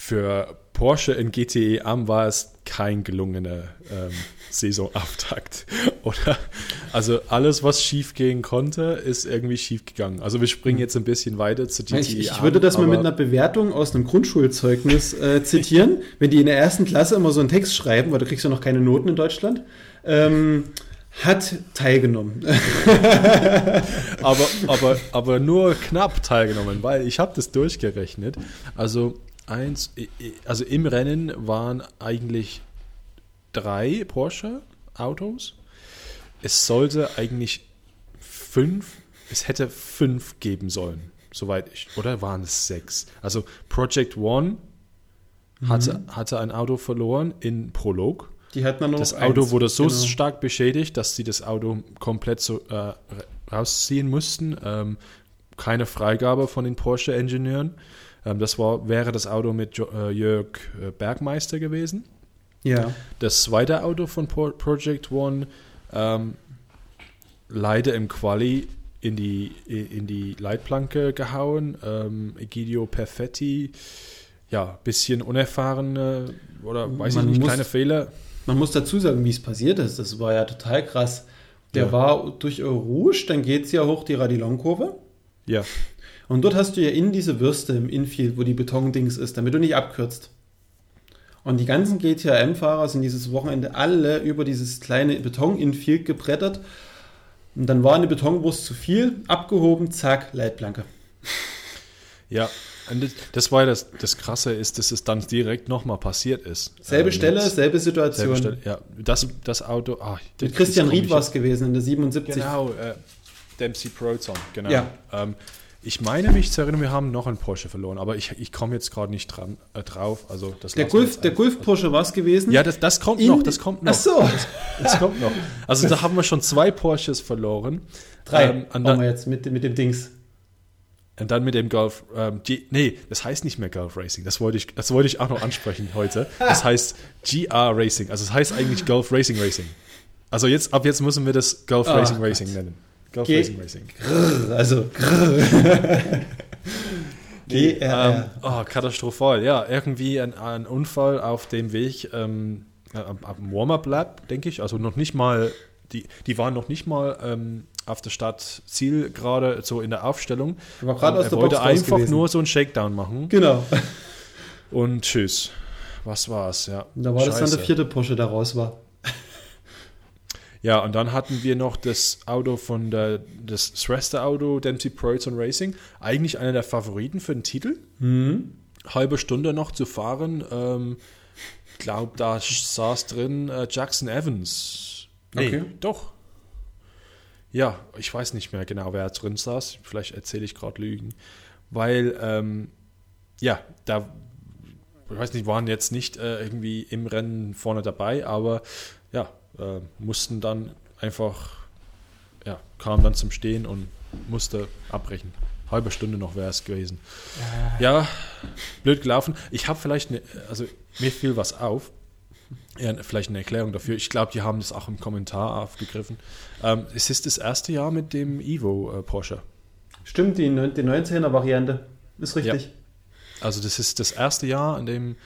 für Porsche in GTE Am war es kein gelungener ähm, Saisonauftakt. Oder Also alles, was schief gehen konnte, ist irgendwie schief gegangen. Also wir springen jetzt ein bisschen weiter zu GTE. Ich, ich würde das mal mit einer Bewertung aus einem Grundschulzeugnis äh, zitieren. Wenn die in der ersten Klasse immer so einen Text schreiben, weil du kriegst ja noch keine Noten in Deutschland. Ähm, hat teilgenommen. aber, aber, aber nur knapp teilgenommen, weil ich habe das durchgerechnet. Also eins, also im Rennen waren eigentlich drei Porsche-Autos. Es sollte eigentlich fünf, es hätte fünf geben sollen, soweit ich, oder waren es sechs? Also Project One hatte, mhm. hatte ein Auto verloren in Prolog. Die hat man noch das Auto eins, wurde so genau. stark beschädigt, dass sie das Auto komplett so, äh, rausziehen mussten. Ähm, keine Freigabe von den Porsche-Ingenieuren. Ähm, das war, wäre das Auto mit äh, Jörg äh, Bergmeister gewesen. Ja. Das zweite Auto von Pro Project One ähm, leider im Quali in die, in die Leitplanke gehauen. Ähm, Egidio Perfetti, ja, bisschen unerfahren oder weiß man ich nicht, muss, kleine Fehler. Man muss dazu sagen, wie es passiert ist. Das war ja total krass. Der ja. war durch Rouge, dann geht es ja hoch die Radillon-Kurve. Ja. Und dort hast du ja in diese Würste im Infield, wo die Betondings ist, damit du nicht abkürzt. Und die ganzen GTM-Fahrer sind dieses Wochenende alle über dieses kleine Beton-Infield gebrettert. Und dann war eine Betonwurst zu viel, abgehoben, zack, Leitplanke. Ja, und das war ja das, das Krasse ist, dass es dann direkt nochmal passiert ist. Selbe ähm, Stelle, selbe Situation. Selbe Stelle, ja, das, das Auto. Ach, Mit Christian Ried war es gewesen in der 77. Genau, äh, Dempsey Proton, genau. Ja. Ähm, ich meine mich zu erinnern, wir haben noch einen Porsche verloren, aber ich, ich komme jetzt gerade nicht dran, äh, drauf. Also das der Golf, der Golf Porsche war es gewesen? Ja, das, das kommt in, noch, das kommt noch. Ach so. Das, das, kommt noch. Also da haben wir schon zwei Porsches verloren. Drei ähm, haben wir jetzt mit, mit dem Dings. Und dann mit dem Golf, ähm, G, nee, das heißt nicht mehr Golf Racing. Das wollte ich, das wollte ich auch noch ansprechen heute. Das heißt GR Racing. Also es das heißt eigentlich Golf Racing Racing. Also jetzt, ab jetzt müssen wir das Golf oh, Racing Gott. Racing nennen. Golf G Racing Racing. Grrr, also grrr. nee, ähm, oh, katastrophal. Ja, irgendwie ein, ein Unfall auf dem Weg ähm, dem Warm-Up Lab, denke ich. Also noch nicht mal, die, die waren noch nicht mal ähm, auf der Stadt Ziel gerade so in der Aufstellung. War gerade aus er der wollte Box einfach gewesen. nur so einen Shakedown machen. Genau. Und tschüss. Was war's, ja. Und da war Scheiße. das dann der vierte Porsche, der raus war. Ja, und dann hatten wir noch das Auto von der, das Schwester-Auto, Dempsey Proton Racing. Eigentlich einer der Favoriten für den Titel. Mhm. Halbe Stunde noch zu fahren. Ähm, glaube, da saß drin äh, Jackson Evans. Nee, okay. doch. Ja, ich weiß nicht mehr genau, wer drin saß. Vielleicht erzähle ich gerade Lügen. Weil, ähm, ja, da, ich weiß nicht, waren jetzt nicht äh, irgendwie im Rennen vorne dabei, aber ja, äh, mussten dann einfach, ja, kam dann zum Stehen und musste abbrechen. Halbe Stunde noch wäre es gewesen. Äh. Ja, blöd gelaufen. Ich habe vielleicht, eine, also mir fiel was auf ja, vielleicht eine Erklärung dafür. Ich glaube, die haben das auch im Kommentar aufgegriffen. Ähm, es ist das erste Jahr mit dem Evo äh, Porsche. Stimmt, die, die 19er-Variante. Ist richtig. Ja. Also das ist das erste Jahr, in dem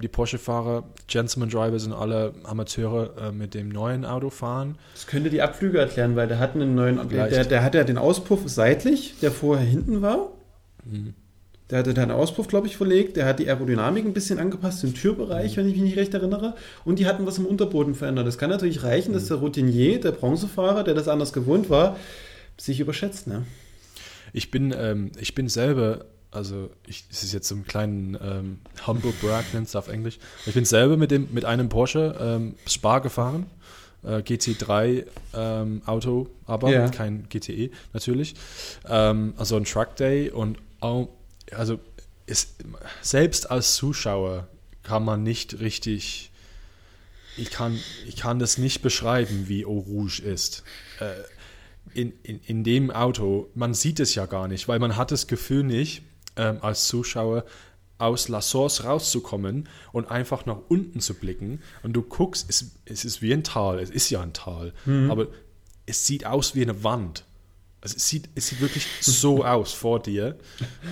die Porsche-Fahrer, Gentleman Driver sind alle Amateure äh, mit dem neuen Auto fahren. Das könnte die Abflüge erklären, weil der hat einen neuen, der, der, hat ja den Auspuff seitlich, der vorher hinten war. Mhm. Der hatte da einen Auspuff, glaube ich, verlegt. Der hat die Aerodynamik ein bisschen angepasst, den Türbereich, wenn ich mich nicht recht erinnere. Und die hatten was im Unterboden verändert. Das kann natürlich reichen, dass der Routinier, der Bronzefahrer, der das anders gewohnt war, sich überschätzt. Ne? Ich, bin, ähm, ich bin selber, also ich, es ist jetzt so ein kleinen ähm, Humble Brag, nennt es auf Englisch. Ich bin selber mit, dem, mit einem Porsche ähm, Spar gefahren. Äh, GT3 ähm, Auto, aber ja. kein GTE natürlich. Ähm, also ein Truck Day und auch also ist, selbst als Zuschauer kann man nicht richtig, ich kann, ich kann das nicht beschreiben, wie Eau Rouge ist. Äh, in, in, in dem Auto, man sieht es ja gar nicht, weil man hat das Gefühl nicht, ähm, als Zuschauer aus La Source rauszukommen und einfach nach unten zu blicken und du guckst, es, es ist wie ein Tal, es ist ja ein Tal, mhm. aber es sieht aus wie eine Wand. Also es sieht, es sieht wirklich so aus vor dir.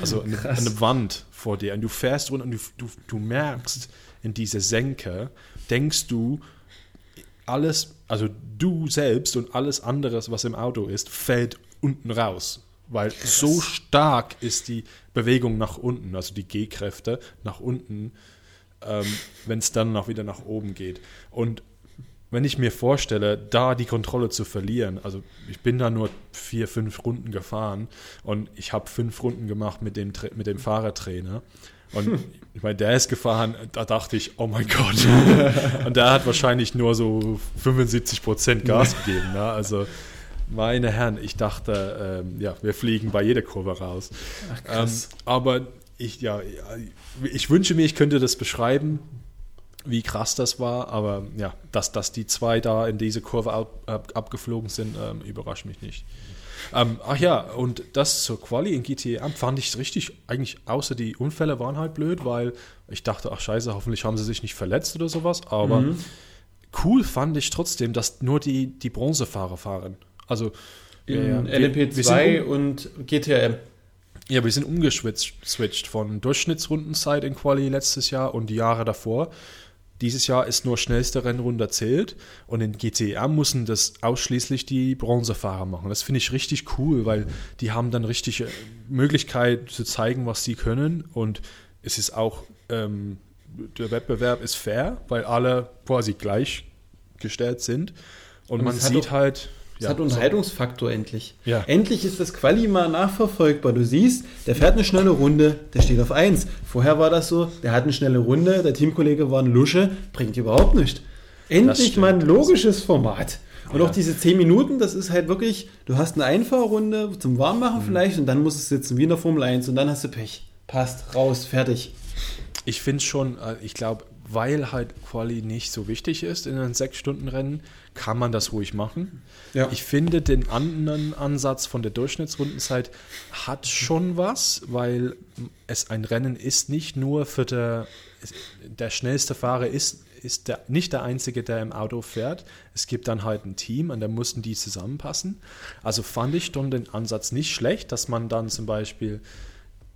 Also eine, eine, Wand vor dir. Und du fährst runter und du, du, du merkst in diese Senke, denkst du, alles, also du selbst und alles anderes, was im Auto ist, fällt unten raus. Weil Krass. so stark ist die Bewegung nach unten, also die G-Kräfte nach unten, ähm, wenn es dann noch wieder nach oben geht. Und wenn ich mir vorstelle, da die Kontrolle zu verlieren, also ich bin da nur vier, fünf Runden gefahren und ich habe fünf Runden gemacht mit dem, mit dem Fahrertrainer. Und hm. ich meine, der ist gefahren, da dachte ich, oh mein Gott. und der hat wahrscheinlich nur so 75 Prozent Gas gegeben. Ne? Also, meine Herren, ich dachte, ähm, ja, wir fliegen bei jeder Kurve raus. Ach, ähm, aber ich, ja, ich wünsche mir, ich könnte das beschreiben, wie krass das war, aber ja, dass, dass die zwei da in diese Kurve ab, ab, abgeflogen sind, ähm, überrascht mich nicht. Ähm, ach ja, und das zur Quali in GTA fand ich richtig, eigentlich außer die Unfälle waren halt blöd, weil ich dachte, ach scheiße, hoffentlich haben sie sich nicht verletzt oder sowas, aber mhm. cool fand ich trotzdem, dass nur die, die Bronzefahrer fahren. Also in ja, LMP2 um, und GTM. Ja, wir sind umgeswitcht von Durchschnittsrundenzeit in Quali letztes Jahr und die Jahre davor. Dieses Jahr ist nur schnellste Rennrunde zählt und in GTR müssen das ausschließlich die Bronzefahrer machen. Das finde ich richtig cool, weil die haben dann richtig Möglichkeit zu zeigen, was sie können und es ist auch, ähm, der Wettbewerb ist fair, weil alle quasi gleichgestellt sind und, und man sieht halt es ja, hat Unterhaltungsfaktor so. endlich. Ja. Endlich ist das Quali mal nachverfolgbar. Du siehst, der fährt eine schnelle Runde, der steht auf 1. Vorher war das so, der hat eine schnelle Runde, der Teamkollege war ein Lusche, bringt überhaupt nichts. Endlich mal ein logisches Format. Und ja. auch diese 10 Minuten, das ist halt wirklich, du hast eine Einfahrrunde zum Warmmachen mhm. vielleicht und dann musst du sitzen wie in der Formel 1 und dann hast du Pech. Passt, raus, fertig. Ich finde schon, äh, ich glaube, weil halt Quali nicht so wichtig ist in einem 6-Stunden-Rennen, kann man das ruhig machen. Ja. Ich finde, den anderen Ansatz von der Durchschnittsrundenzeit hat schon was, weil es ein Rennen ist nicht nur für der, der schnellste Fahrer ist, ist der, nicht der Einzige, der im Auto fährt. Es gibt dann halt ein Team und da mussten die zusammenpassen. Also fand ich dann den Ansatz nicht schlecht, dass man dann zum Beispiel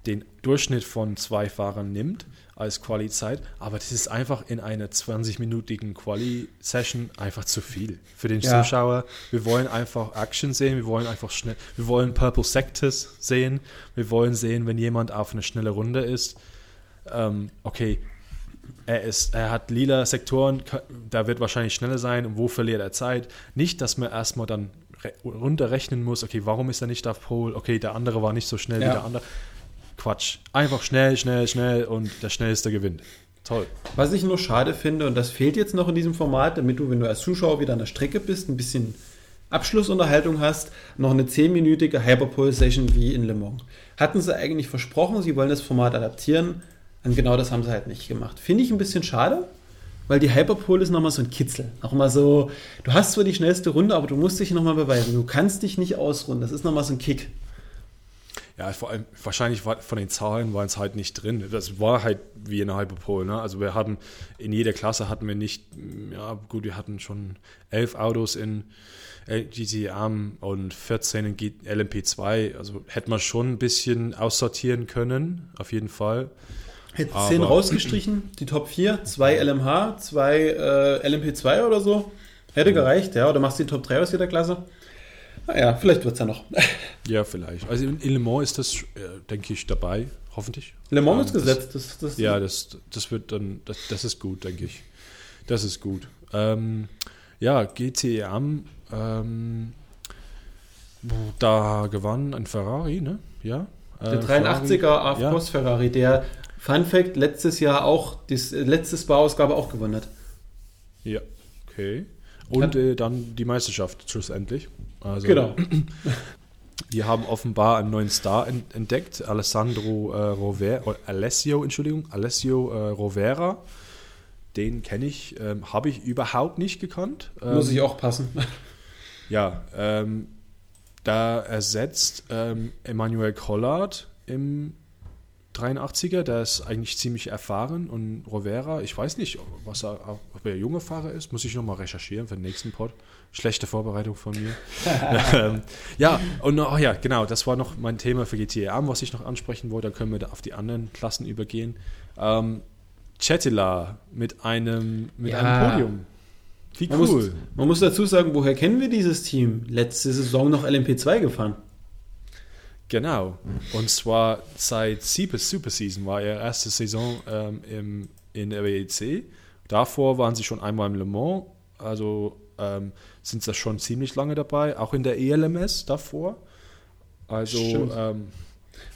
den Durchschnitt von zwei Fahrern nimmt als Quali-Zeit, aber das ist einfach in einer 20-minütigen Quali-Session einfach zu viel für den ja. Zuschauer. Wir wollen einfach Action sehen, wir wollen einfach schnell, wir wollen Purple Sectors sehen, wir wollen sehen, wenn jemand auf eine schnelle Runde ist, ähm, okay, er, ist, er hat lila Sektoren, da wird wahrscheinlich schneller sein und wo verliert er Zeit? Nicht, dass man erstmal dann runterrechnen muss, okay, warum ist er nicht auf Pole? Okay, der andere war nicht so schnell ja. wie der andere. Quatsch. Einfach schnell, schnell, schnell und der Schnellste gewinnt. Toll. Was ich nur schade finde, und das fehlt jetzt noch in diesem Format, damit du, wenn du als Zuschauer wieder an der Strecke bist, ein bisschen Abschlussunterhaltung hast, noch eine 10-minütige Hyperpole-Session wie in Le Mans. Hatten sie eigentlich versprochen, sie wollen das Format adaptieren, und genau das haben sie halt nicht gemacht. Finde ich ein bisschen schade, weil die Hyperpole ist nochmal so ein Kitzel. Nochmal so, du hast zwar die schnellste Runde, aber du musst dich nochmal beweisen. Du kannst dich nicht ausruhen. Das ist nochmal so ein Kick. Ja, vor allem, wahrscheinlich war, von den Zahlen waren es halt nicht drin. Das war halt wie in der Hyperpole. Ne? Also wir hatten, in jeder Klasse hatten wir nicht, ja gut, wir hatten schon elf Autos in GTR und 14 in LMP2. Also hätte man schon ein bisschen aussortieren können, auf jeden Fall. Hätte 10 rausgestrichen, die Top 4, zwei LMH, zwei äh, LMP2 oder so. Hätte gereicht, ja. Oder machst du die Top 3 aus jeder Klasse? Naja, vielleicht wird es ja noch. Ja, vielleicht. Also in, Le Mans ist das, äh, denke ich, dabei, hoffentlich. Le Mans ähm, ist gesetzt. Das, das, ja, das, das wird dann, das, das ist gut, denke ich. Das ist gut. Ähm, ja, GTM, ähm, da gewann ein Ferrari, ne? Ja. Äh, der 83er Afros ja. Ferrari, der Fun Fact letztes Jahr auch, das letzte Spa-Ausgabe auch gewonnen hat. Ja, okay. Und äh, dann die Meisterschaft schlussendlich. Also, genau. Die haben offenbar einen neuen Star entdeckt, Alessandro äh, Rovera, Alessio, Entschuldigung, Alessio äh, Rovera. Den kenne ich, ähm, habe ich überhaupt nicht gekannt. Ähm, Muss ich auch passen. Ja, ähm, da ersetzt ähm, Emmanuel Collard im 83er, der ist eigentlich ziemlich erfahren und Rovera, ich weiß nicht, was er, ob er junger Fahrer ist, muss ich nochmal recherchieren für den nächsten Pod. Schlechte Vorbereitung von mir. ähm, ja, und oh ja, genau, das war noch mein Thema für GTA, was ich noch ansprechen wollte. Dann können wir da auf die anderen Klassen übergehen. Ähm, Chetila mit einem, mit ja. einem Podium. Wie cool. Man muss, man muss dazu sagen, woher kennen wir dieses Team? Letzte Saison noch LMP2 gefahren. Genau. Und zwar seit Super Super Season war er erste Saison ähm, im, in der WEC. Davor waren sie schon einmal im Le Mans, also ähm, sind sie schon ziemlich lange dabei, auch in der ELMS davor. Also ähm,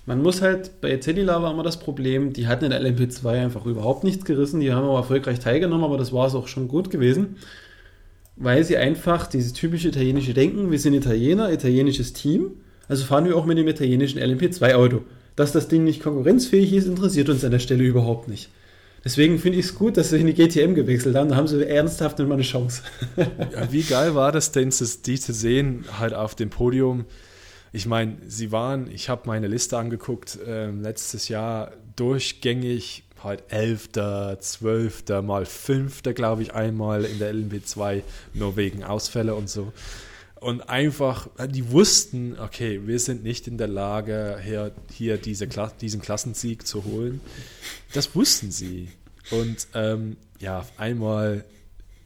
man muss halt, bei Cellular war immer das Problem, die hatten in der LMP2 einfach überhaupt nichts gerissen, die haben aber erfolgreich teilgenommen, aber das war es auch schon gut gewesen, weil sie einfach dieses typische italienische Denken, wir sind Italiener, italienisches Team, also fahren wir auch mit dem italienischen LMP2-Auto. Dass das Ding nicht konkurrenzfähig ist, interessiert uns an der Stelle überhaupt nicht. Deswegen finde ich es gut, dass sie in die GTM gewechselt haben. Da haben sie ernsthaft immer eine Chance. ja, wie geil war das denn, die zu sehen, halt auf dem Podium? Ich meine, sie waren, ich habe meine Liste angeguckt, äh, letztes Jahr durchgängig halt Elfter, Zwölfter, mal Fünfter, glaube ich, einmal in der LNB 2, nur wegen Ausfälle und so und einfach, die wussten, okay, wir sind nicht in der Lage, hier, hier diese, diesen Klassensieg zu holen. Das wussten sie. Und ähm, ja, einmal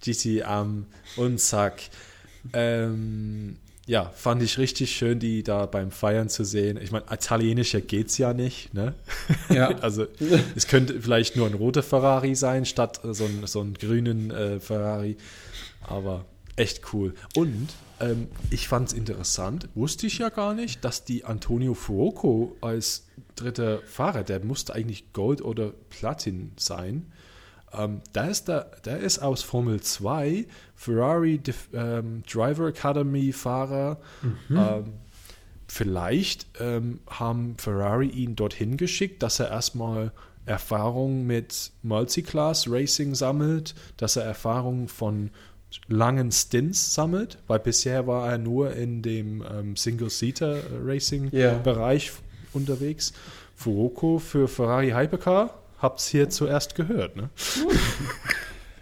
GT am und zack. Ähm, ja, fand ich richtig schön, die da beim Feiern zu sehen. Ich meine, italienischer geht's ja nicht, ne? Ja. also es könnte vielleicht nur ein roter Ferrari sein, statt so, ein, so einen grünen äh, Ferrari. Aber echt cool. Und ähm, ich fand es interessant, wusste ich ja gar nicht, dass die Antonio Fuoco als dritter Fahrer, der musste eigentlich Gold oder Platin sein. Ähm, der, ist der, der ist aus Formel 2, Ferrari ähm, Driver Academy Fahrer. Mhm. Ähm, vielleicht ähm, haben Ferrari ihn dorthin geschickt, dass er erstmal Erfahrung mit Multiclass Racing sammelt, dass er Erfahrung von langen Stints sammelt, weil bisher war er nur in dem ähm, Single-Seater-Racing-Bereich yeah. unterwegs. Fuoco für Ferrari Hypercar, habt's hier zuerst gehört, ne?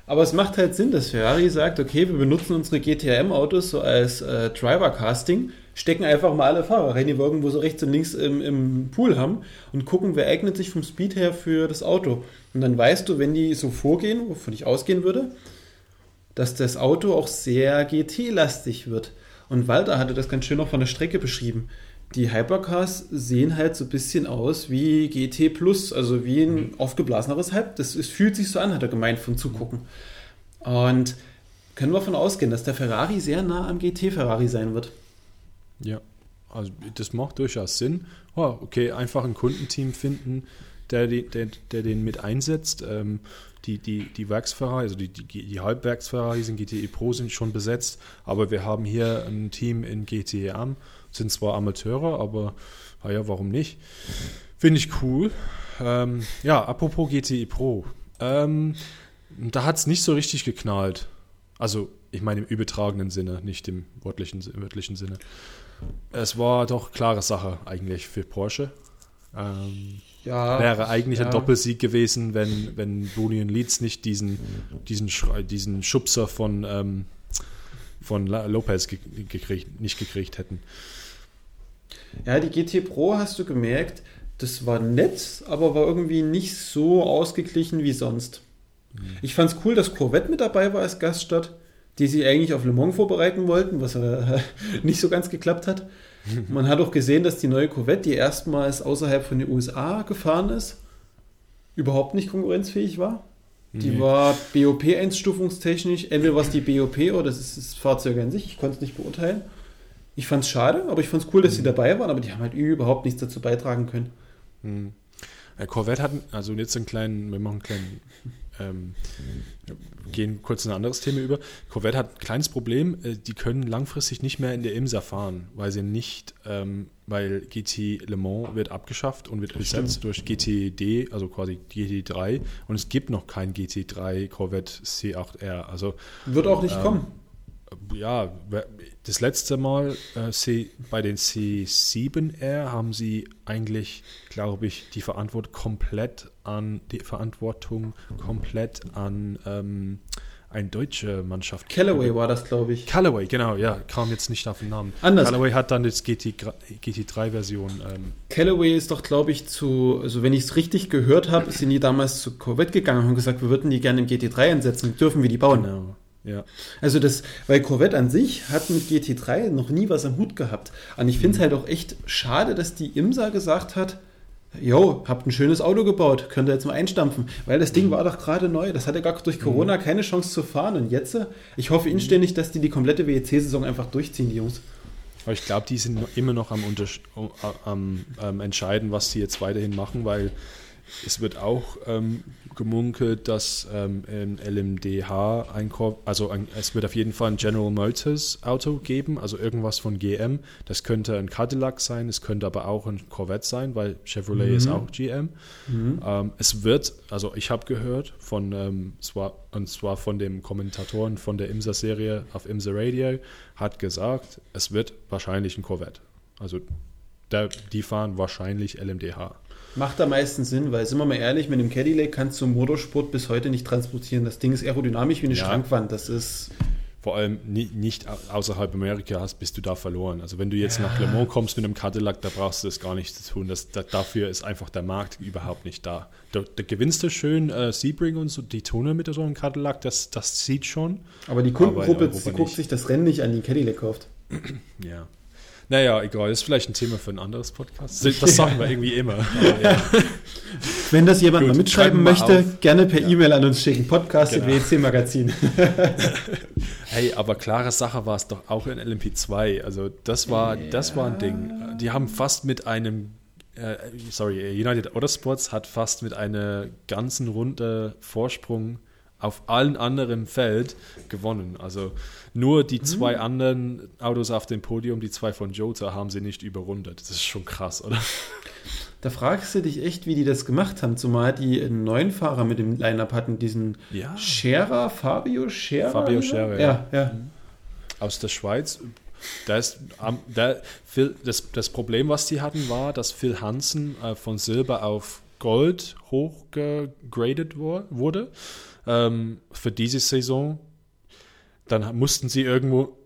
Aber es macht halt Sinn, dass Ferrari sagt, okay, wir benutzen unsere GTM-Autos so als äh, Driver-Casting, stecken einfach mal alle Fahrer rein, die wir irgendwo so rechts und links im, im Pool haben und gucken, wer eignet sich vom Speed her für das Auto. Und dann weißt du, wenn die so vorgehen, wovon ich ausgehen würde, dass das Auto auch sehr GT-lastig wird. Und Walter hatte das ganz schön noch von der Strecke beschrieben. Die Hypercars sehen halt so ein bisschen aus wie GT Plus, also wie ein mhm. aufgeblaseneres Hype. Das ist, fühlt sich so an, hat er gemeint, von Zugucken. Und können wir davon ausgehen, dass der Ferrari sehr nah am GT-Ferrari sein wird. Ja, also das macht durchaus Sinn. Oh, okay, einfach ein Kundenteam finden, der, der, der den mit einsetzt. Ähm, die, die, die Werksferrari, also die, die, die Halbwerksferrari sind GTE Pro sind schon besetzt, aber wir haben hier ein Team in GTE Am, sind zwar Amateure, aber naja, warum nicht? Finde ich cool. Ähm, ja, apropos GTE Pro. Ähm, da hat es nicht so richtig geknallt. Also, ich meine im übertragenen Sinne, nicht im wörtlichen, wörtlichen Sinne. Es war doch klare Sache eigentlich für Porsche. Ähm, ja, wäre eigentlich ja. ein Doppelsieg gewesen, wenn, wenn Bruni und Leeds nicht diesen, diesen, diesen Schubser von, ähm, von Lopez gekriegt, nicht gekriegt hätten. Ja, die GT Pro hast du gemerkt, das war nett, aber war irgendwie nicht so ausgeglichen wie sonst. Mhm. Ich fand es cool, dass Corvette mit dabei war als Gaststadt, die sie eigentlich auf Le Mans vorbereiten wollten, was äh, nicht so ganz geklappt hat. Man hat auch gesehen, dass die neue Corvette, die erstmals außerhalb von den USA gefahren ist, überhaupt nicht konkurrenzfähig war. Die nee. war BOP-einstufungstechnisch, entweder was die BOP oder das ist das Fahrzeug an sich, ich konnte es nicht beurteilen. Ich fand es schade, aber ich fand es cool, dass mhm. sie dabei waren, aber die haben halt überhaupt nichts dazu beitragen können. Mhm. Corvette hat, also jetzt einen kleinen, wir machen einen kleinen ähm, gehen kurz in ein anderes Thema über. Corvette hat ein kleines Problem, äh, die können langfristig nicht mehr in der IMSA fahren, weil sie nicht, ähm, weil GT Le Mans wird abgeschafft und wird ersetzt durch GTD, also quasi GT3 und es gibt noch kein GT3 Corvette C8R. Also, wird auch nicht ähm, kommen ja, das letzte Mal äh, C, bei den C7R haben sie eigentlich, glaube ich, die Verantwortung komplett an die Verantwortung komplett an ähm, eine deutsche Mannschaft. Callaway war das, glaube ich. Callaway, genau, ja, kam jetzt nicht auf den Namen. Anders. Callaway hat dann jetzt GT, GT3-Version. Ähm. Callaway ist doch, glaube ich, zu, also wenn ich es richtig gehört habe, sind die damals zu Corvette gegangen und haben gesagt, wir würden die gerne im GT3 einsetzen, dürfen wir die bauen. Genau. Ja. Also das, weil Corvette an sich hat mit GT3 noch nie was am Hut gehabt. Und ich finde es mhm. halt auch echt schade, dass die IMSA gesagt hat, Jo, habt ein schönes Auto gebaut, könnt ihr jetzt mal einstampfen. Weil das Ding mhm. war doch gerade neu, das hatte gar durch Corona mhm. keine Chance zu fahren. Und jetzt, ich hoffe inständig, dass die die komplette WEC-Saison einfach durchziehen, die Jungs. Aber ich glaube, die sind immer noch am, am, am entscheiden, was sie jetzt weiterhin machen, weil es wird auch ähm, gemunkelt, dass ähm, ein LMDH ein also ein, es wird auf jeden Fall ein General Motors Auto geben, also irgendwas von GM. Das könnte ein Cadillac sein, es könnte aber auch ein Corvette sein, weil Chevrolet mhm. ist auch GM. Mhm. Ähm, es wird, also ich habe gehört von ähm, zwar, und zwar von dem Kommentatoren von der IMSA-Serie auf IMSA Radio, hat gesagt, es wird wahrscheinlich ein Corvette. Also der, die fahren wahrscheinlich LMDH. Macht am meisten Sinn, weil, sind wir mal ehrlich, mit dem Cadillac kannst du Motorsport bis heute nicht transportieren. Das Ding ist aerodynamisch wie eine ja. Schrankwand. Das ist. Vor allem nicht außerhalb Amerika hast, bist du da verloren. Also wenn du jetzt ja. nach Le Mans kommst mit einem Cadillac, da brauchst du das gar nicht zu tun. Das, da, dafür ist einfach der Markt überhaupt nicht da. Da, da gewinnst du schön äh, Sebring und so, die Tunnel mit so einem Cadillac, das, das sieht schon. Aber die Kundengruppe sie guckt sich das Rennen nicht an, die Cadillac kauft. Ja. Naja, egal, das ist vielleicht ein Thema für ein anderes Podcast. Das sagen wir irgendwie immer. Ja. Wenn das jemand Gut, mal mitschreiben möchte, auf. gerne per ja. E-Mail an uns schicken. Podcast genau. WC Magazin. hey, aber klare Sache war es doch auch in LMP2. Also das war, ja. das war ein Ding. Die haben fast mit einem äh, sorry, United Autosports hat fast mit einer ganzen Runde Vorsprung auf allen anderen Feld gewonnen. Also nur die zwei mhm. anderen Autos auf dem Podium, die zwei von Jota, haben sie nicht überrundet. Das ist schon krass, oder? Da fragst du dich echt, wie die das gemacht haben, zumal die einen neuen Fahrer mit dem Line-Up hatten, diesen ja. Scherer, Fabio Scherer. Fabio Scherer, ja. ja. ja. Aus der Schweiz. Das, der, das, das Problem, was die hatten, war, dass Phil Hansen äh, von Silber auf Gold hochgegradet wurde ähm, für diese Saison. Dann mussten sie irgendwo,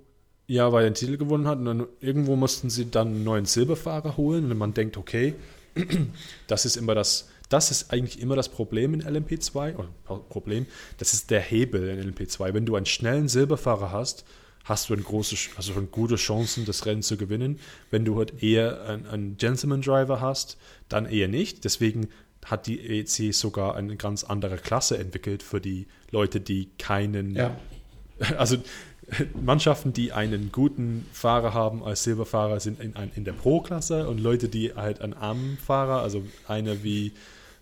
ja, weil er den Titel gewonnen hat, und dann irgendwo mussten sie dann einen neuen Silberfahrer holen. Und man denkt, okay, das ist immer das, das ist eigentlich immer das Problem in LMP2, oder Problem, das ist der Hebel in LMP2. Wenn du einen schnellen Silberfahrer hast, hast du eine große, also schon gute Chancen, das Rennen zu gewinnen. Wenn du halt eher einen, einen Gentleman Driver hast, dann eher nicht. Deswegen hat die EC sogar eine ganz andere Klasse entwickelt für die Leute, die keinen, ja. also Mannschaften, die einen guten Fahrer haben als Silberfahrer, sind in, in der Pro-Klasse und Leute, die halt einen armen Fahrer, also einer wie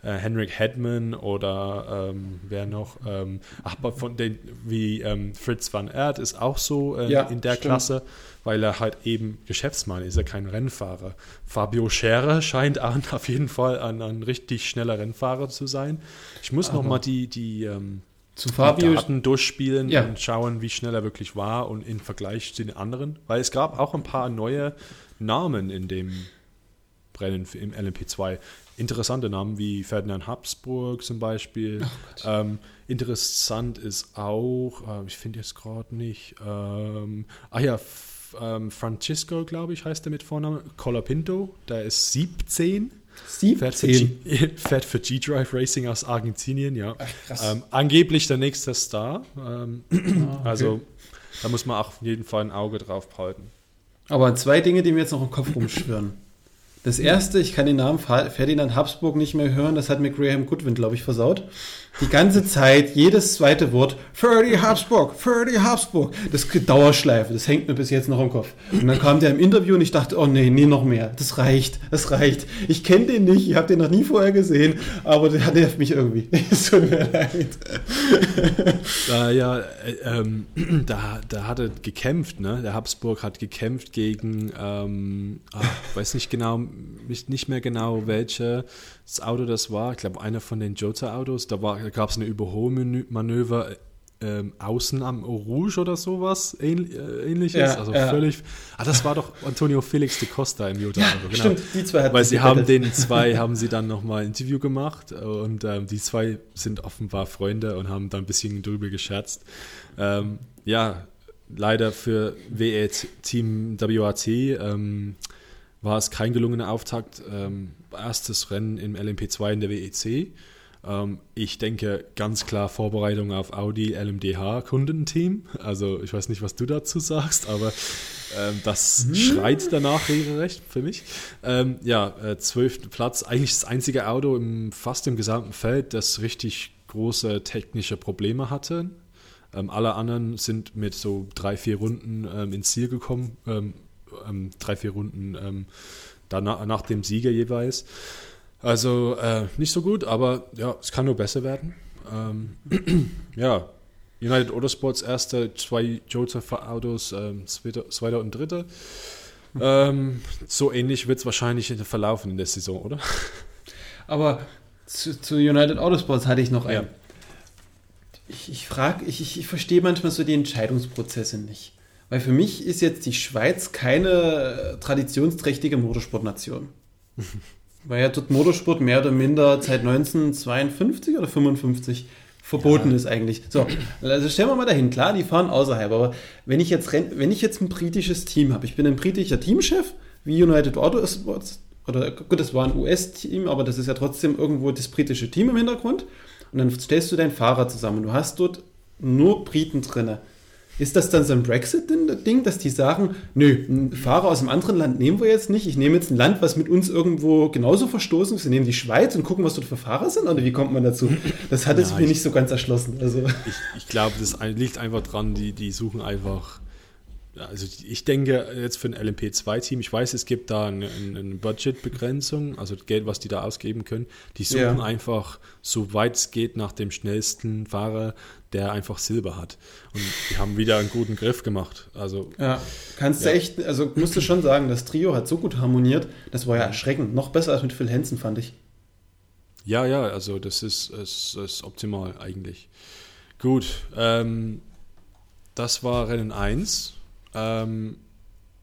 äh, Henrik Hedman oder ähm, wer noch, ähm, aber von den wie ähm, Fritz van Ert ist auch so äh, ja, in der stimmt. Klasse weil er halt eben Geschäftsmann ist, er kein Rennfahrer. Fabio Scherer scheint an, auf jeden Fall ein, ein richtig schneller Rennfahrer zu sein. Ich muss nochmal die, die, ähm, zu Fabio Daten durchspielen ja. und schauen, wie schnell er wirklich war und im Vergleich zu den anderen, weil es gab auch ein paar neue Namen in dem Rennen im LMP2. Interessante Namen wie Ferdinand Habsburg zum Beispiel. Oh ähm, interessant ist auch, äh, ich finde jetzt gerade nicht, ähm, ah ja, ähm, Francisco, glaube ich, heißt er mit Vornamen. Colapinto, der ist 17. 17? Fährt für G-Drive Racing aus Argentinien, ja. Ach, ähm, angeblich der nächste Star. Ähm, ah, okay. Also da muss man auch auf jeden Fall ein Auge drauf behalten. Aber zwei Dinge, die mir jetzt noch im Kopf rumschwirren. Das erste, ich kann den Namen Ferdinand Habsburg nicht mehr hören, das hat mir Graham Goodwin, glaube ich, versaut. Die ganze Zeit, jedes zweite Wort, Ferdy Habsburg, Ferdy Habsburg. Das Dauerschleife, das hängt mir bis jetzt noch im Kopf. Und dann kam der im Interview und ich dachte, oh nee, nee, noch mehr. Das reicht, das reicht. Ich kenne den nicht, ich habe den noch nie vorher gesehen, aber der nervt mich irgendwie. Es tut mir leid. Da, ja, äh, ähm, da, da hat er gekämpft, ne? Der Habsburg hat gekämpft gegen, ähm, ach, weiß nicht genau, nicht mehr genau welche das Auto das war, ich glaube einer von den Jota-Autos, da, da gab es eine Überholmanöver ähm, außen am Rouge oder sowas ähnlich, äh, ähnliches. Ja, also ja. völlig. Ah, das war doch Antonio Felix de Costa im Jota ja, genau. Stimmt, die zwei hatten Weil sie haben den zwei, haben sie dann nochmal ein Interview gemacht und ähm, die zwei sind offenbar Freunde und haben da ein bisschen drüber gescherzt. Ähm, ja, leider für WE Team WAT ähm, war es kein gelungener Auftakt. Ähm, erstes Rennen im LMP2 in der WEC. Ähm, ich denke ganz klar Vorbereitung auf Audi LMDH Kundenteam. Also ich weiß nicht, was du dazu sagst, aber ähm, das hm. schreit danach regelrecht für mich. Ähm, ja, äh, zwölften Platz, eigentlich das einzige Auto im, fast im gesamten Feld, das richtig große technische Probleme hatte. Alle anderen sind mit so drei, vier Runden ins Ziel gekommen. Drei, vier Runden danach, nach dem Sieger jeweils. Also äh, nicht so gut, aber ja, es kann nur besser werden. Ähm, ja, United Autosports erste, zwei Joseph-Autos, ähm, zweiter, zweiter und dritter. Ähm, so ähnlich wird es wahrscheinlich verlaufen in der Saison, oder? Aber zu, zu United Autosports hatte ich noch ein. Ja. Ich, ich frage, ich, ich, ich verstehe manchmal so die Entscheidungsprozesse nicht. Weil für mich ist jetzt die Schweiz keine traditionsträchtige Motorsportnation. Weil ja dort Motorsport mehr oder minder seit 1952 oder 55 verboten ja. ist eigentlich. So, also stellen wir mal dahin, klar, die fahren außerhalb, aber wenn ich jetzt, wenn ich jetzt ein britisches Team habe, ich bin ein britischer Teamchef, wie United Autosports, oder gut, das war ein US-Team, aber das ist ja trotzdem irgendwo das britische Team im Hintergrund, und dann stellst du deinen Fahrer zusammen du hast dort nur Briten drinne. Ist das dann so ein Brexit-Ding, dass die sagen, nö, einen Fahrer aus einem anderen Land nehmen wir jetzt nicht. Ich nehme jetzt ein Land, was mit uns irgendwo genauso verstoßen ist. Wir nehmen die Schweiz und gucken, was dort für Fahrer sind? Oder wie kommt man dazu? Das hat es ja, mir nicht so ganz erschlossen. Also. Ich, ich glaube, das liegt einfach dran, die, die suchen einfach also ich denke jetzt für ein LMP2-Team, ich weiß, es gibt da eine, eine Budgetbegrenzung, also Geld, was die da ausgeben können. Die suchen ja. einfach, so weit es geht, nach dem schnellsten Fahrer, der einfach Silber hat. Und die haben wieder einen guten Griff gemacht. Also, ja, kannst ja. du echt, also musst du schon sagen, das Trio hat so gut harmoniert, das war ja erschreckend. Noch besser als mit Phil Hansen, fand ich. Ja, ja, also das ist, ist, ist optimal eigentlich. Gut, ähm, das war Rennen 1. Ähm,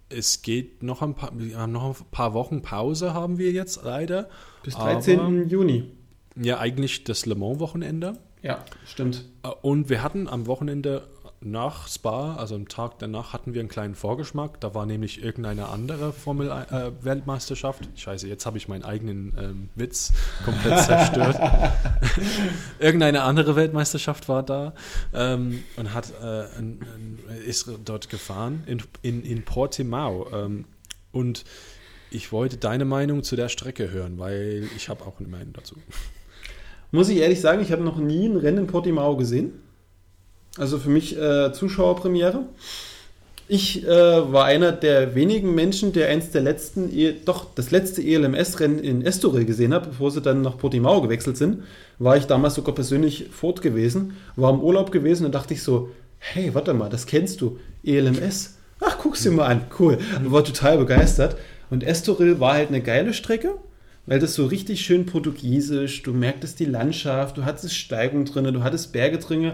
es geht noch ein paar, noch ein paar Wochen Pause haben wir jetzt leider. Bis 13. Aber, Juni. Ja, eigentlich das Le Mans-Wochenende. Ja, stimmt. Äh, und wir hatten am Wochenende nach Spa, also am Tag danach, hatten wir einen kleinen Vorgeschmack. Da war nämlich irgendeine andere Formel-Weltmeisterschaft. Äh, Scheiße, jetzt habe ich meinen eigenen ähm, Witz komplett zerstört. irgendeine andere Weltmeisterschaft war da ähm, und hat, äh, ein, ein, ist dort gefahren in, in, in Portimao. Ähm, und ich wollte deine Meinung zu der Strecke hören, weil ich habe auch eine Meinung dazu. Muss ich ehrlich sagen, ich habe noch nie ein Rennen in Portimao gesehen. Also für mich äh, Zuschauerpremiere. Ich äh, war einer der wenigen Menschen, der eins der letzten, e doch das letzte ELMS-Rennen in Estoril gesehen hat, bevor sie dann nach Portimao gewechselt sind. War ich damals sogar persönlich fort gewesen, war im Urlaub gewesen und dachte ich so, hey, warte mal, das kennst du, ELMS. Ach, guck's dir mal an, cool. Und war total begeistert. Und Estoril war halt eine geile Strecke, weil das so richtig schön portugiesisch, du merktest die Landschaft, du hattest Steigung drin, du hattest Berge drin.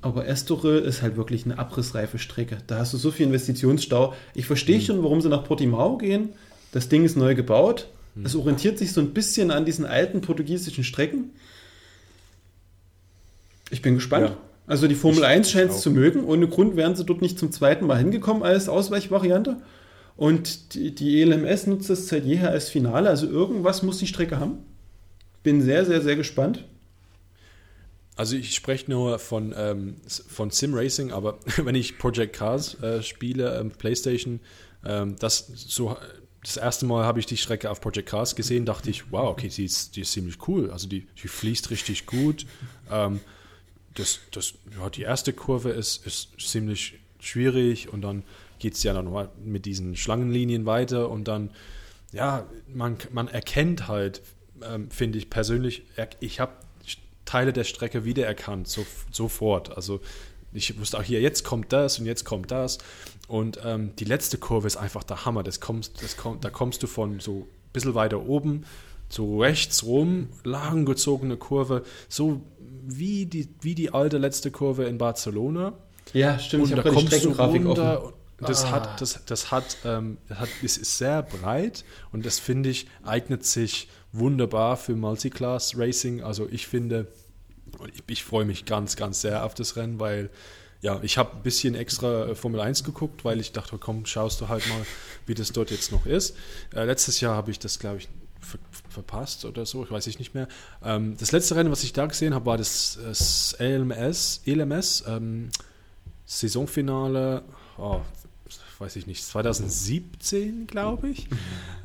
Aber Estoril ist halt wirklich eine abrissreife Strecke. Da hast du so viel Investitionsstau. Ich verstehe mhm. schon, warum sie nach Portimao gehen. Das Ding ist neu gebaut. Mhm. Es orientiert sich so ein bisschen an diesen alten portugiesischen Strecken. Ich bin gespannt. Ja. Also die Formel ich 1 scheint es zu mögen. Ohne Grund wären sie dort nicht zum zweiten Mal hingekommen als Ausweichvariante. Und die, die ELMS nutzt es seit jeher als Finale. Also irgendwas muss die Strecke haben. Bin sehr, sehr, sehr gespannt. Also ich spreche nur von, ähm, von Sim Racing, aber wenn ich Project Cars äh, spiele, ähm, PlayStation, ähm, das so das erste Mal habe ich die Strecke auf Project Cars gesehen, dachte ich, wow, okay, die ist, die ist ziemlich cool. Also die, die fließt richtig gut. Ähm, das, das, ja, die erste Kurve ist, ist ziemlich schwierig und dann geht es ja nochmal mit diesen Schlangenlinien weiter und dann, ja, man, man erkennt halt, ähm, finde ich persönlich, ich habe Teile der Strecke wiedererkannt, so, sofort. Also ich wusste auch hier, jetzt kommt das und jetzt kommt das. Und ähm, die letzte Kurve ist einfach der Hammer. Das kommst, das kommt, da kommst du von so ein bisschen weiter oben so rechts rum, langgezogene Kurve, so wie die, wie die alte letzte Kurve in Barcelona. Ja, stimmt. Und ich da kommst du runter. Offen. Das ah. hat, das, das hat, ähm, hat, es ist sehr breit und das finde ich eignet sich wunderbar für Multiclass Racing. Also ich finde, ich, ich freue mich ganz, ganz sehr auf das Rennen, weil ja, ich habe ein bisschen extra äh, Formel 1 geguckt, weil ich dachte, komm, schaust du halt mal, wie das dort jetzt noch ist. Äh, letztes Jahr habe ich das, glaube ich, ver verpasst oder so, ich weiß ich nicht mehr. Ähm, das letzte Rennen, was ich da gesehen habe, war das, das LMS, LMS ähm, Saisonfinale, oh, weiß ich nicht, 2017, glaube ich.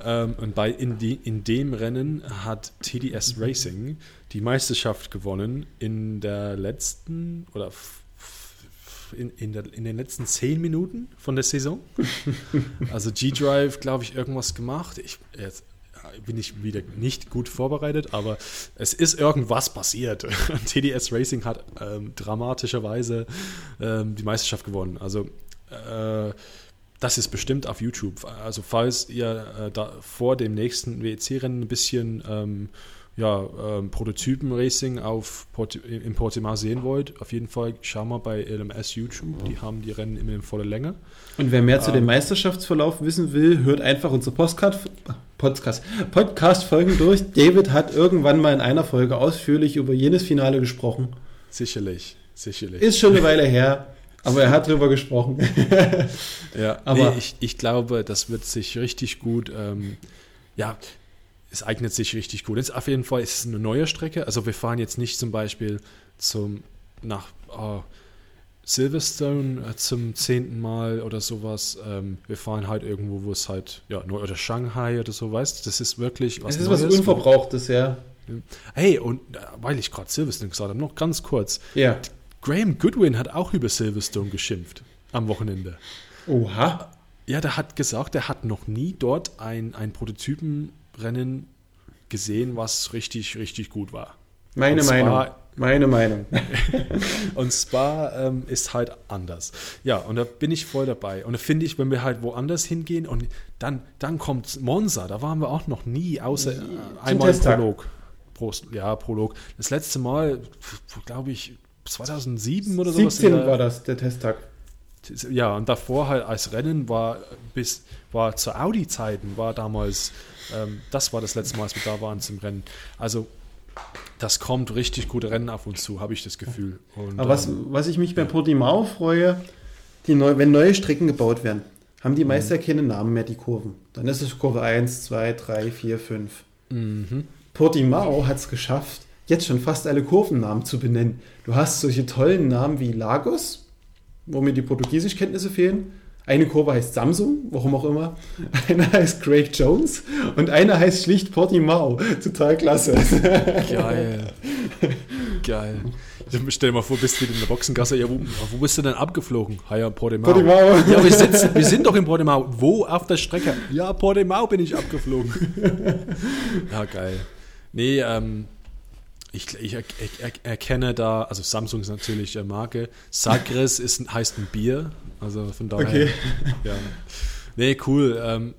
ähm, und bei in, die, in dem Rennen hat TDS Racing die Meisterschaft gewonnen in der letzten oder in, in, der, in den letzten zehn Minuten von der Saison. also G-Drive, glaube ich, irgendwas gemacht. Ich, jetzt bin ich wieder nicht gut vorbereitet, aber es ist irgendwas passiert. TDS Racing hat ähm, dramatischerweise ähm, die Meisterschaft gewonnen. Also äh, das ist bestimmt auf YouTube. Also falls ihr äh, da vor dem nächsten WEC-Rennen ein bisschen ähm, ja, ähm, Prototypen-Racing auf Port in Portimao sehen wollt, auf jeden Fall schau mal bei LMS YouTube. Die haben die Rennen immer in voller Länge. Und wer mehr ähm, zu dem Meisterschaftsverlauf wissen will, hört einfach unsere Postcard Podcast, Podcast-Folgen durch. David hat irgendwann mal in einer Folge ausführlich über jenes Finale gesprochen. Sicherlich, sicherlich. Ist schon eine Weile her. Aber er hat drüber gesprochen. ja, aber nee, ich, ich glaube, das wird sich richtig gut, ähm, ja, es eignet sich richtig gut. Jetzt auf jeden Fall ist es eine neue Strecke. Also wir fahren jetzt nicht zum Beispiel zum, nach Silverstone äh, zum zehnten Mal oder sowas. Ähm, wir fahren halt irgendwo, wo es halt, ja, oder Shanghai oder so, weißt Das ist wirklich was Es ist Neues, was Unverbrauchtes, ja. Hey, und äh, weil ich gerade Silverstone gesagt habe, noch ganz kurz. Ja. Graham Goodwin hat auch über Silverstone geschimpft am Wochenende. Oha. Ja, der hat gesagt, er hat noch nie dort ein, ein Prototypenrennen gesehen, was richtig, richtig gut war. Meine Meinung. Spa, Meine Meinung. und Spa ähm, ist halt anders. Ja, und da bin ich voll dabei. Und da finde ich, wenn wir halt woanders hingehen und dann, dann kommt Monza, da waren wir auch noch nie, außer äh, einmal Prolog. Prost, ja, Prolog. Das letzte Mal, glaube ich, 2007 oder so. 17 war das, der Testtag. Ja, und davor halt als Rennen war bis war zu Audi-Zeiten, war damals, ähm, das war das letzte Mal, als wir da waren zum Rennen. Also das kommt richtig gute Rennen auf uns zu, habe ich das Gefühl. Und, Aber was, ähm, was ich mich bei Portimao freue, die neu, wenn neue Strecken gebaut werden, haben die meist ja mhm. keine Namen mehr, die Kurven. Dann ist es Kurve 1, 2, 3, 4, 5. Mhm. Portimao hat es geschafft, jetzt schon fast alle Kurvennamen zu benennen. Du hast solche tollen Namen wie Lagos, wo mir die Portugiesischkenntnisse fehlen. Eine Kurve heißt Samsung, warum auch immer. Eine heißt Craig Jones und eine heißt schlicht Portimao. Total klasse. Geil. Geil. Stell dir mal vor, bist du in der Boxengasse. Ja, wo, wo bist du denn abgeflogen? Ah ja, Portimao. Portimao. Ja, wir, sitzen, wir sind doch in Portimao. Wo auf der Strecke? Ja, Portimao bin ich abgeflogen. Ja, geil. Nee, ähm, ich, ich, ich, erkenne da, also Samsung ist natürlich eine Marke. Sagres ist, heißt ein Bier. Also von daher. Okay. Ja. Nee, cool. Ähm,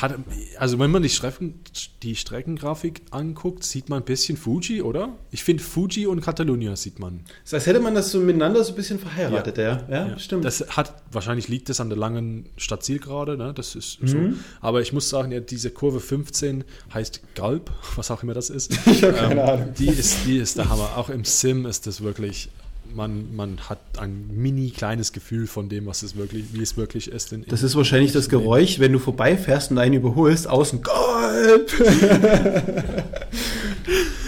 hat, also wenn man die, Strecken, die Streckengrafik anguckt, sieht man ein bisschen Fuji, oder? Ich finde Fuji und Catalunya sieht man. Das heißt, hätte man das so miteinander so ein bisschen verheiratet, ja. Ja, ja, stimmt. Das hat, wahrscheinlich liegt das an der langen Stadtzielgerade, ne? Das ist mhm. so. Aber ich muss sagen, ja, diese Kurve 15 heißt Galb, was auch immer das ist. Ich habe keine ähm, Ahnung. Die ist, die ist der Hammer. Auch im Sim ist das wirklich man, man hat ein mini kleines Gefühl von dem, was es wirklich, wie es wirklich ist. In, das ist wahrscheinlich das Geräusch, wenn du vorbeifährst und einen überholst, außen Gold!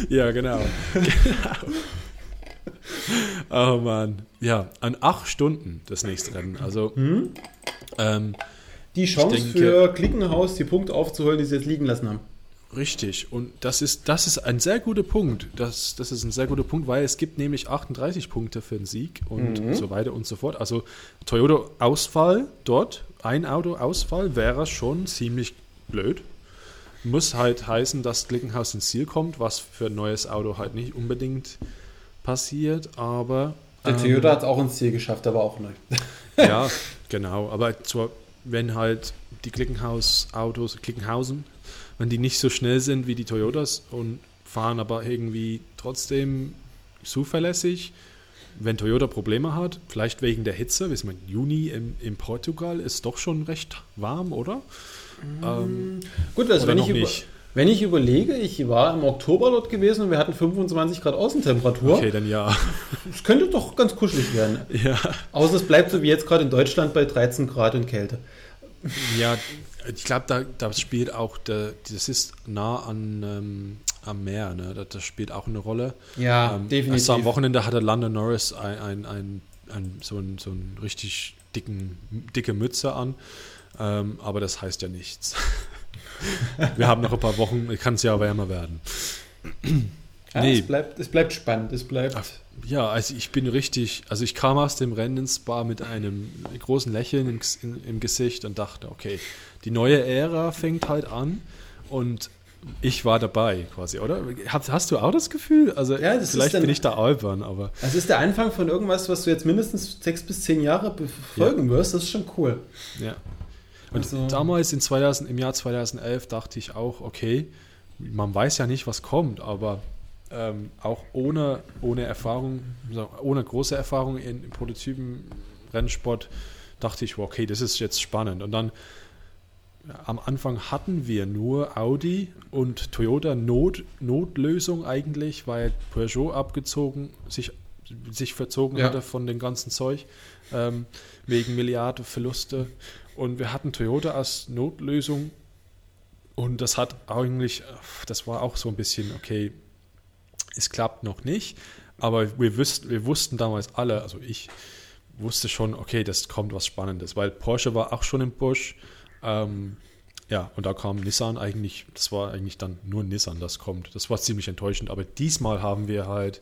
ja, genau. genau. Oh Mann. Ja, an acht Stunden das nächste Rennen. Also hm? ähm, die Chance denke, für Klickenhaus, die Punkte aufzuholen, die sie jetzt liegen lassen haben. Richtig, und das ist, das ist ein sehr guter Punkt. Das, das ist ein sehr guter Punkt, weil es gibt nämlich 38 Punkte für den Sieg und mhm. so weiter und so fort. Also Toyota-Ausfall dort, ein Auto-Ausfall wäre schon ziemlich blöd. Muss halt heißen, dass Glickenhaus ins Ziel kommt, was für ein neues Auto halt nicht unbedingt passiert, aber. Der ähm, Toyota hat es auch ins Ziel geschafft, aber auch neu. ja, genau. Aber zwar, wenn halt die Glickenhaus-Autos, Glickenhausen wenn die nicht so schnell sind wie die Toyotas und fahren aber irgendwie trotzdem zuverlässig. Wenn Toyota Probleme hat, vielleicht wegen der Hitze, wissen wir, Juni in, in Portugal ist doch schon recht warm, oder? Ähm, Gut, also wenn ich, über, wenn ich überlege, ich war im Oktober dort gewesen und wir hatten 25 Grad Außentemperatur. Okay, dann ja. Es könnte doch ganz kuschelig werden. Ja. Außer es bleibt so wie jetzt gerade in Deutschland bei 13 Grad und Kälte. Ja, Ich glaube, da, da spielt auch, der, das ist nah an, ähm, am Meer, ne? das, das, spielt auch eine Rolle. Ja, ähm, definitiv. Also am Wochenende hatte Lando Norris ein, ein, ein, ein so, ein, so einen richtig dicken, dicke Mütze an, ähm, aber das heißt ja nichts. Wir haben noch ein paar Wochen, kann es ja wärmer werden. Ja, nee. es, bleibt, es bleibt spannend, es bleibt... Ja, also ich bin richtig, also ich kam aus dem Rennen ins Spa mit einem großen Lächeln im, im, im Gesicht und dachte, okay, die neue Ära fängt halt an und ich war dabei quasi, oder? Hast, hast du auch das Gefühl? Also ja, vielleicht dann, bin ich da albern, aber. Das ist der Anfang von irgendwas, was du jetzt mindestens sechs bis zehn Jahre befolgen ja. wirst. Das ist schon cool. Ja. Und also, damals in 2000, im Jahr 2011 dachte ich auch, okay, man weiß ja nicht, was kommt, aber ähm, auch ohne, ohne Erfahrung, ohne große Erfahrung in, in Prototypen Rennsport, dachte ich, okay, das ist jetzt spannend. Und dann am Anfang hatten wir nur Audi und Toyota Not, Notlösung eigentlich, weil Peugeot abgezogen, sich, sich verzogen ja. hatte von dem ganzen Zeug ähm, wegen Milliarden Verluste. Und wir hatten Toyota als Notlösung und das hat eigentlich, das war auch so ein bisschen, okay, es klappt noch nicht, aber wir, wüssten, wir wussten damals alle, also ich wusste schon, okay, das kommt was Spannendes, weil Porsche war auch schon im Busch ähm, ja, und da kam Nissan eigentlich, das war eigentlich dann nur Nissan, das kommt. Das war ziemlich enttäuschend, aber diesmal haben wir halt,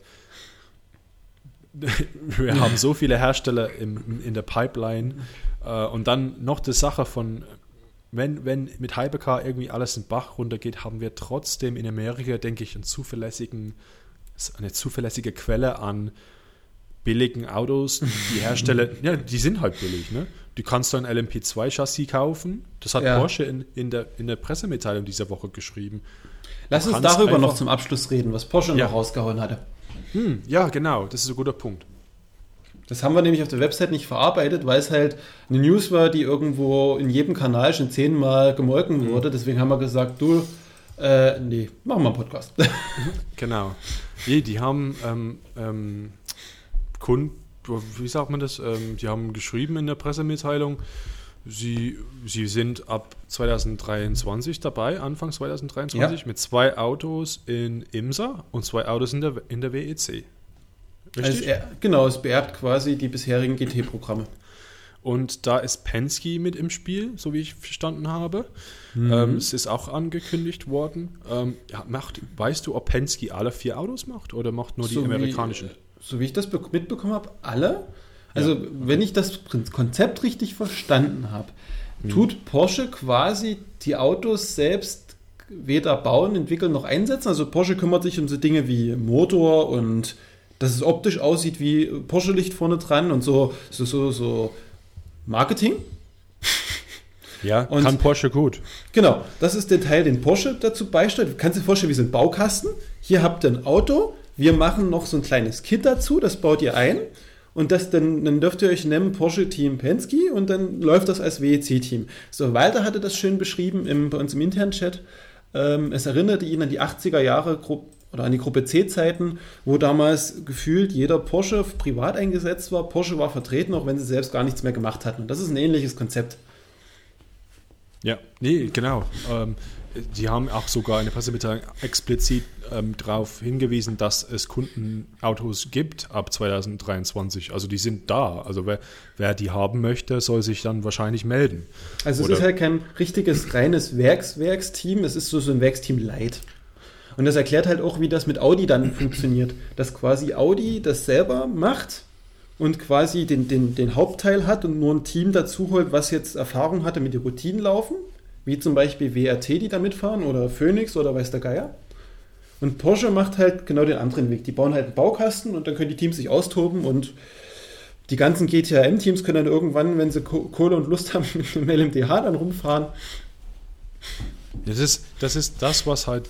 wir haben so viele Hersteller im, in der Pipeline. Äh, und dann noch die Sache von, wenn, wenn mit Hypercar irgendwie alles in Bach runtergeht, haben wir trotzdem in Amerika, denke ich, einen zuverlässigen, eine zuverlässige Quelle an billigen Autos. Die Hersteller, ja, die sind halt billig, ne? Du kannst ein LMP2-Chassis kaufen. Das hat ja. Porsche in, in, der, in der Pressemitteilung dieser Woche geschrieben. Lass uns darüber noch zum Abschluss reden, was Porsche ja. noch rausgehauen hatte. Hm, ja, genau, das ist ein guter Punkt. Das haben wir nämlich auf der Website nicht verarbeitet, weil es halt eine News war, die irgendwo in jedem Kanal schon zehnmal gemolken mhm. wurde. Deswegen haben wir gesagt, du, äh, nee, machen wir einen Podcast. genau. Nee, die haben ähm, ähm, Kunden wie sagt man das? Ähm, die haben geschrieben in der Pressemitteilung, sie, sie sind ab 2023 dabei, Anfang 2023, ja. mit zwei Autos in IMSA und zwei Autos in der, in der WEC. Also er, genau, es beerbt quasi die bisherigen GT-Programme. Und da ist Penske mit im Spiel, so wie ich verstanden habe. Mhm. Ähm, es ist auch angekündigt worden. Ähm, macht, weißt du, ob Penske alle vier Autos macht oder macht nur so die amerikanischen? Wie, so wie ich das mitbekommen habe, alle. Also, ja. wenn ich das Konzept richtig verstanden habe, mhm. tut Porsche quasi die Autos selbst weder bauen, entwickeln noch einsetzen. Also Porsche kümmert sich um so Dinge wie Motor und dass es optisch aussieht wie Porsche-Licht vorne dran und so, so, so, so Marketing. Ja, und kann Porsche gut. Genau, das ist der Teil, den Porsche dazu beisteuert. Du kannst dir vorstellen, wie so ein Baukasten. Hier habt ihr ein Auto, wir machen noch so ein kleines Kit dazu, das baut ihr ein. Und das dann, dann dürft ihr euch nennen Porsche Team Penske und dann läuft das als WEC-Team. So, Walter hatte das schön beschrieben im, bei uns im internen Chat. Ähm, es erinnerte ihn an die 80er Jahre oder an die Gruppe C-Zeiten, wo damals gefühlt jeder Porsche privat eingesetzt war. Porsche war vertreten, auch wenn sie selbst gar nichts mehr gemacht hatten. Und das ist ein ähnliches Konzept. Ja, nee, genau. Ähm, die haben auch sogar in der Pressemitteilung explizit ähm, darauf hingewiesen, dass es Kundenautos gibt ab 2023. Also die sind da. Also wer, wer die haben möchte, soll sich dann wahrscheinlich melden. Also es Oder ist halt kein richtiges reines Werkswerksteam, es ist so, so ein Werksteam Light. Und das erklärt halt auch, wie das mit Audi dann funktioniert. Dass quasi Audi das selber macht und quasi den, den, den Hauptteil hat und nur ein Team dazu holt, was jetzt Erfahrung hatte mit den Routinen laufen wie zum Beispiel WRT, die da mitfahren, oder Phoenix oder weiß der Geier. Und Porsche macht halt genau den anderen Weg. Die bauen halt einen Baukasten und dann können die Teams sich austoben und die ganzen GTM-Teams können dann irgendwann, wenn sie Kohle und Lust haben, mit dem LMDH dann rumfahren. Das ist, das ist das, was halt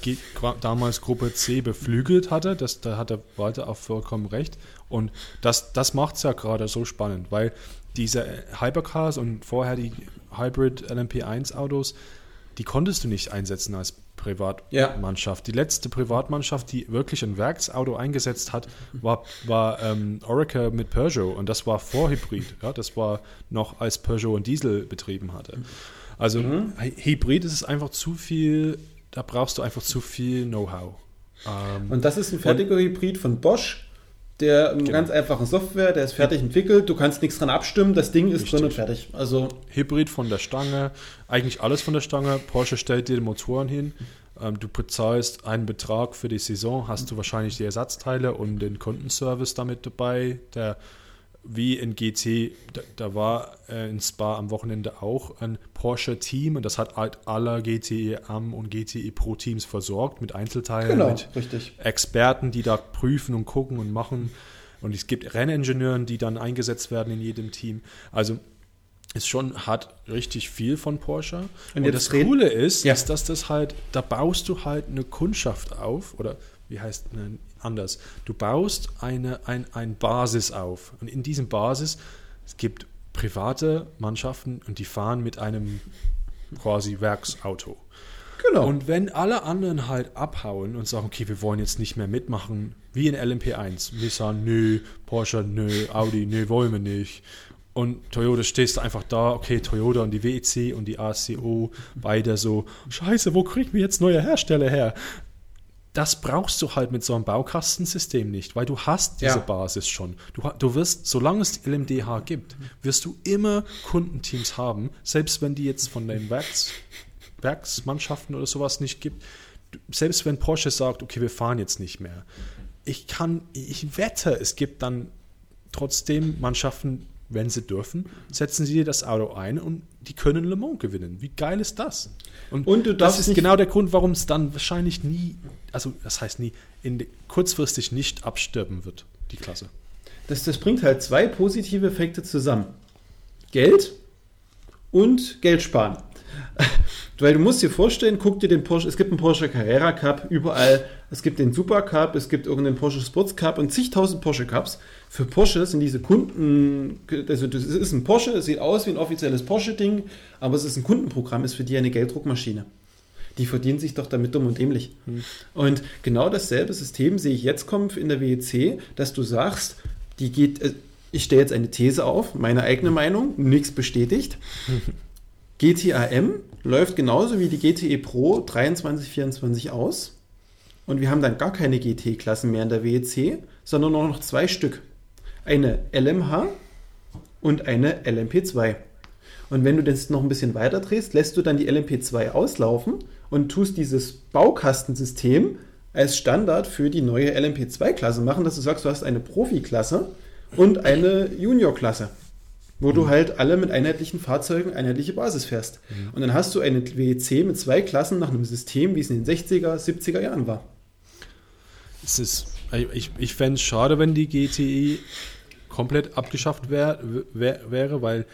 damals Gruppe C beflügelt hatte. Das, da hat der Walter auch vollkommen recht. Und das, das macht es ja gerade so spannend, weil diese Hypercars und vorher die Hybrid LMP1 Autos, die konntest du nicht einsetzen als Privatmannschaft. Ja. Die letzte Privatmannschaft, die wirklich ein Werksauto eingesetzt hat, war, war ähm, Orica mit Peugeot und das war vor Hybrid. Ja, das war noch als Peugeot und Diesel betrieben hatte. Also mhm. Hybrid ist es einfach zu viel, da brauchst du einfach zu viel Know-how. Ähm, und das ist ein fertiger Hybrid von Bosch der genau. ganz einfachen Software, der ist fertig entwickelt, du kannst nichts dran abstimmen, das Ding ist Richtig. drin und fertig. Also Hybrid von der Stange, eigentlich alles von der Stange. Porsche stellt dir die Motoren hin. Ähm, du bezahlst einen Betrag für die Saison, hast du wahrscheinlich die Ersatzteile und den Kundenservice damit dabei, der wie in GT, da, da war äh, in Spa am Wochenende auch ein Porsche-Team und das hat halt alle GTE Am und GTE Pro Teams versorgt mit Einzelteilen, genau, mit richtig. Experten, die da prüfen und gucken und machen. Und es gibt Renningenieuren, die dann eingesetzt werden in jedem Team. Also ist schon, hat richtig viel von Porsche. Und, und das Coole ist, ja. ist, dass das halt, da baust du halt eine Kundschaft auf oder wie heißt ne, anders. Du baust eine ein, ein Basis auf. Und in diesem Basis, es gibt private Mannschaften und die fahren mit einem quasi Werksauto. Genau. Und wenn alle anderen halt abhauen und sagen, okay, wir wollen jetzt nicht mehr mitmachen, wie in LMP1, Nissan, nö, Porsche, nö, Audi, nö, wollen wir nicht. Und Toyota stehst du einfach da, okay, Toyota und die WEC und die ACO, beide so, scheiße, wo kriegen wir jetzt neue Hersteller her? Das brauchst du halt mit so einem Baukastensystem nicht, weil du hast diese ja. Basis schon. Du, du wirst, solange es LMDH gibt, wirst du immer Kundenteams haben, selbst wenn die jetzt von den Werks, Werksmannschaften oder sowas nicht gibt. Selbst wenn Porsche sagt, okay, wir fahren jetzt nicht mehr. Ich kann, ich wette, es gibt dann trotzdem Mannschaften, wenn sie dürfen, setzen sie dir das Auto ein und die können Le Mans gewinnen. Wie geil ist das? Und, und das ist genau der Grund, warum es dann wahrscheinlich nie, also das heißt nie, in, kurzfristig nicht absterben wird, die Klasse. Das, das bringt halt zwei positive Effekte zusammen. Geld und Geld sparen. Weil du musst dir vorstellen, guck dir den Porsche, es gibt einen Porsche Carrera Cup überall, es gibt den Super Cup, es gibt irgendeinen Porsche Sports Cup und zigtausend Porsche Cups. Für Porsche sind diese Kunden, also das ist ein Porsche, es sieht aus wie ein offizielles Porsche-Ding, aber es ist ein Kundenprogramm, ist für die eine Gelddruckmaschine. Die verdienen sich doch damit dumm und dämlich. Hm. Und genau dasselbe System sehe ich jetzt kommen in der WEC, dass du sagst, die geht, äh, ich stelle jetzt eine These auf, meine eigene Meinung, nichts bestätigt. GTAM läuft genauso wie die GTE Pro 2324 aus. Und wir haben dann gar keine GT-Klassen mehr in der WEC, sondern nur noch zwei Stück. Eine LMH und eine LMP2. Und wenn du das noch ein bisschen weiter drehst, lässt du dann die LMP2 auslaufen und tust dieses Baukastensystem als Standard für die neue LMP2-Klasse machen, dass du sagst, du hast eine Profi-Klasse und eine Junior-Klasse wo mhm. du halt alle mit einheitlichen Fahrzeugen einheitliche Basis fährst. Mhm. Und dann hast du eine WEC mit zwei Klassen nach einem System, wie es in den 60er, 70er Jahren war. Es ist, ich, ich fände es schade, wenn die GTI komplett abgeschafft wär, wär, wäre, weil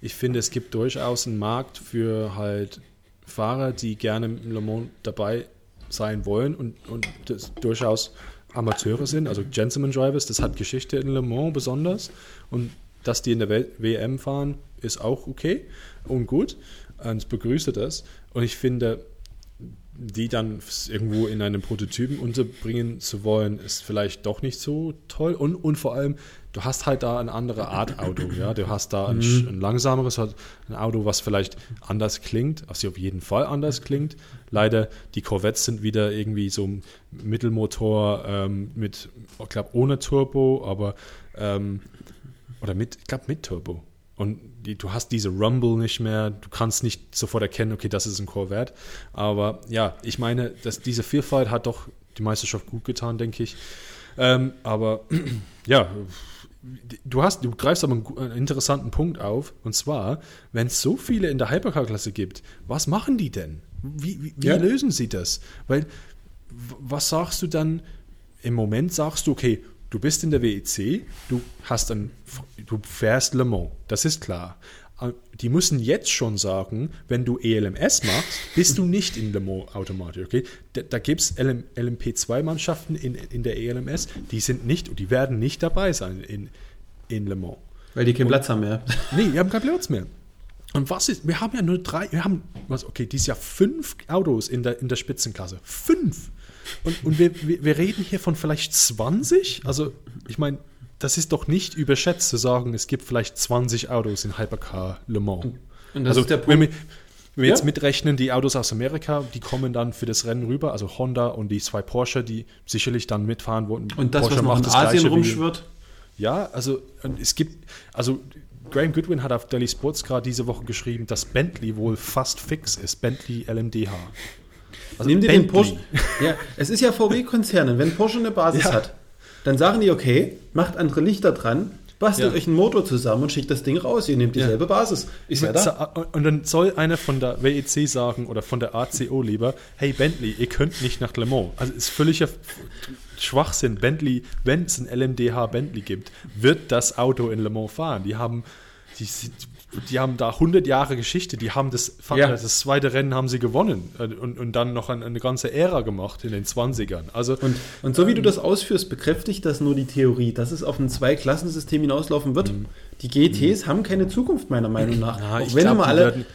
ich finde, es gibt durchaus einen Markt für halt Fahrer, die gerne im Le Mans dabei sein wollen und, und das durchaus Amateure sind, also Gentleman Drivers, das hat Geschichte in Le Mans besonders und dass die in der WM fahren, ist auch okay und gut. Und ich begrüße das. Und ich finde, die dann irgendwo in einem Prototypen unterbringen zu wollen, ist vielleicht doch nicht so toll. Und, und vor allem, du hast halt da eine andere Art Auto. Ja? Du hast da ein, mhm. ein langsameres ein Auto, was vielleicht anders klingt, was auf jeden Fall anders klingt. Leider, die Corvettes sind wieder irgendwie so ein Mittelmotor ähm, mit, ich glaube, ohne Turbo, aber ähm, oder mit, ich glaube mit Turbo. Und die, du hast diese Rumble nicht mehr, du kannst nicht sofort erkennen, okay, das ist ein Corvette. Aber ja, ich meine, dass diese Vielfalt hat doch die Meisterschaft gut getan, denke ich. Ähm, aber ja, du hast, du greifst aber einen, einen, interessanten Punkt auf. Und zwar, wenn es so viele in der Hypercar-Klasse gibt, was machen die denn? Wie, wie, wie ja. lösen sie das? Weil, was sagst du dann? Im Moment sagst du, okay, Du bist in der WEC, du hast ein, du fährst Le Mans, das ist klar. Äh, die müssen jetzt schon sagen, wenn du ELMS machst, bist du nicht in Le Mans automatisch. Okay? Da, da gibt es LM, LMP2-Mannschaften in, in der ELMS, die sind nicht und die werden nicht dabei sein in, in Le Mans. Weil die keinen und, Platz haben mehr. Nee, die haben keinen Platz mehr. Und was ist, wir haben ja nur drei, wir haben, was, okay, dieses Jahr fünf Autos in der, in der Spitzenklasse. Fünf! Und, und wir, wir, reden hier von vielleicht 20? Also, ich meine, das ist doch nicht überschätzt zu sagen, es gibt vielleicht 20 Autos in Hypercar Le Mans. also, wenn wir, wenn wir ja. jetzt mitrechnen, die Autos aus Amerika, die kommen dann für das Rennen rüber, also Honda und die zwei Porsche, die sicherlich dann mitfahren wollen. Und das, Porsche was noch in Asien rumschwirrt? Ja, also es gibt, also Graham Goodwin hat auf Daily Sports gerade diese Woche geschrieben, dass Bentley wohl fast fix ist, Bentley LMDH. Also Nimm dir den Porsche. Ja, es ist ja VW-Konzerne. Wenn Porsche eine Basis ja. hat, dann sagen die, okay, macht andere Lichter dran, bastelt ja. euch einen Motor zusammen und schickt das Ding raus. Ihr nehmt dieselbe ja. Basis. Ist ja da. Und dann soll einer von der WEC sagen oder von der ACO lieber, hey Bentley, ihr könnt nicht nach Le Mans. Also ist völliger Schwachsinn. Bentley, wenn es ein LMDH Bentley gibt, wird das Auto in Le Mans fahren. Die haben die, die haben da 100 Jahre Geschichte, die haben das, ja. das zweite Rennen haben sie gewonnen und, und dann noch eine, eine ganze Ära gemacht in den 20ern. Also, und, und so wie ähm, du das ausführst, bekräftigt das nur die Theorie, dass es auf ein Zwei-Klassensystem hinauslaufen wird. Mhm. Die GTs haben keine Zukunft, meiner Meinung nach. Ja, Auch wenn glaub, mal alle. Werden,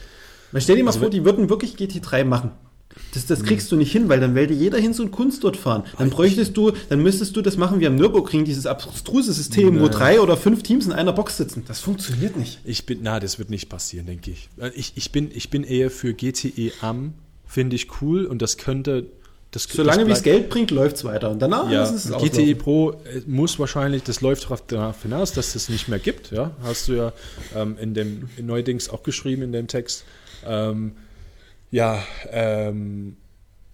stell dir mal also vor, die würden wirklich GT3 machen. Das, das kriegst du nicht hin, weil dann will dir jeder hin so einen Kunst dort fahren. Dann bräuchtest du, dann müsstest du das machen wie am Nürburgring, dieses abstruse System, nee. wo drei oder fünf Teams in einer Box sitzen. Das funktioniert nicht. Ich bin, na, das wird nicht passieren, denke ich. Äh, ich, ich, bin, ich bin eher für GTE am, finde ich cool und das könnte. Das, Solange wie es Geld bringt, läuft es weiter. Und danach ja, ist es auch. GTE Pro äh, muss wahrscheinlich, das läuft darauf hinaus, dass es nicht mehr gibt. Ja? Hast du ja ähm, in dem in Neudings auch geschrieben in dem Text. Ähm, ja, ähm,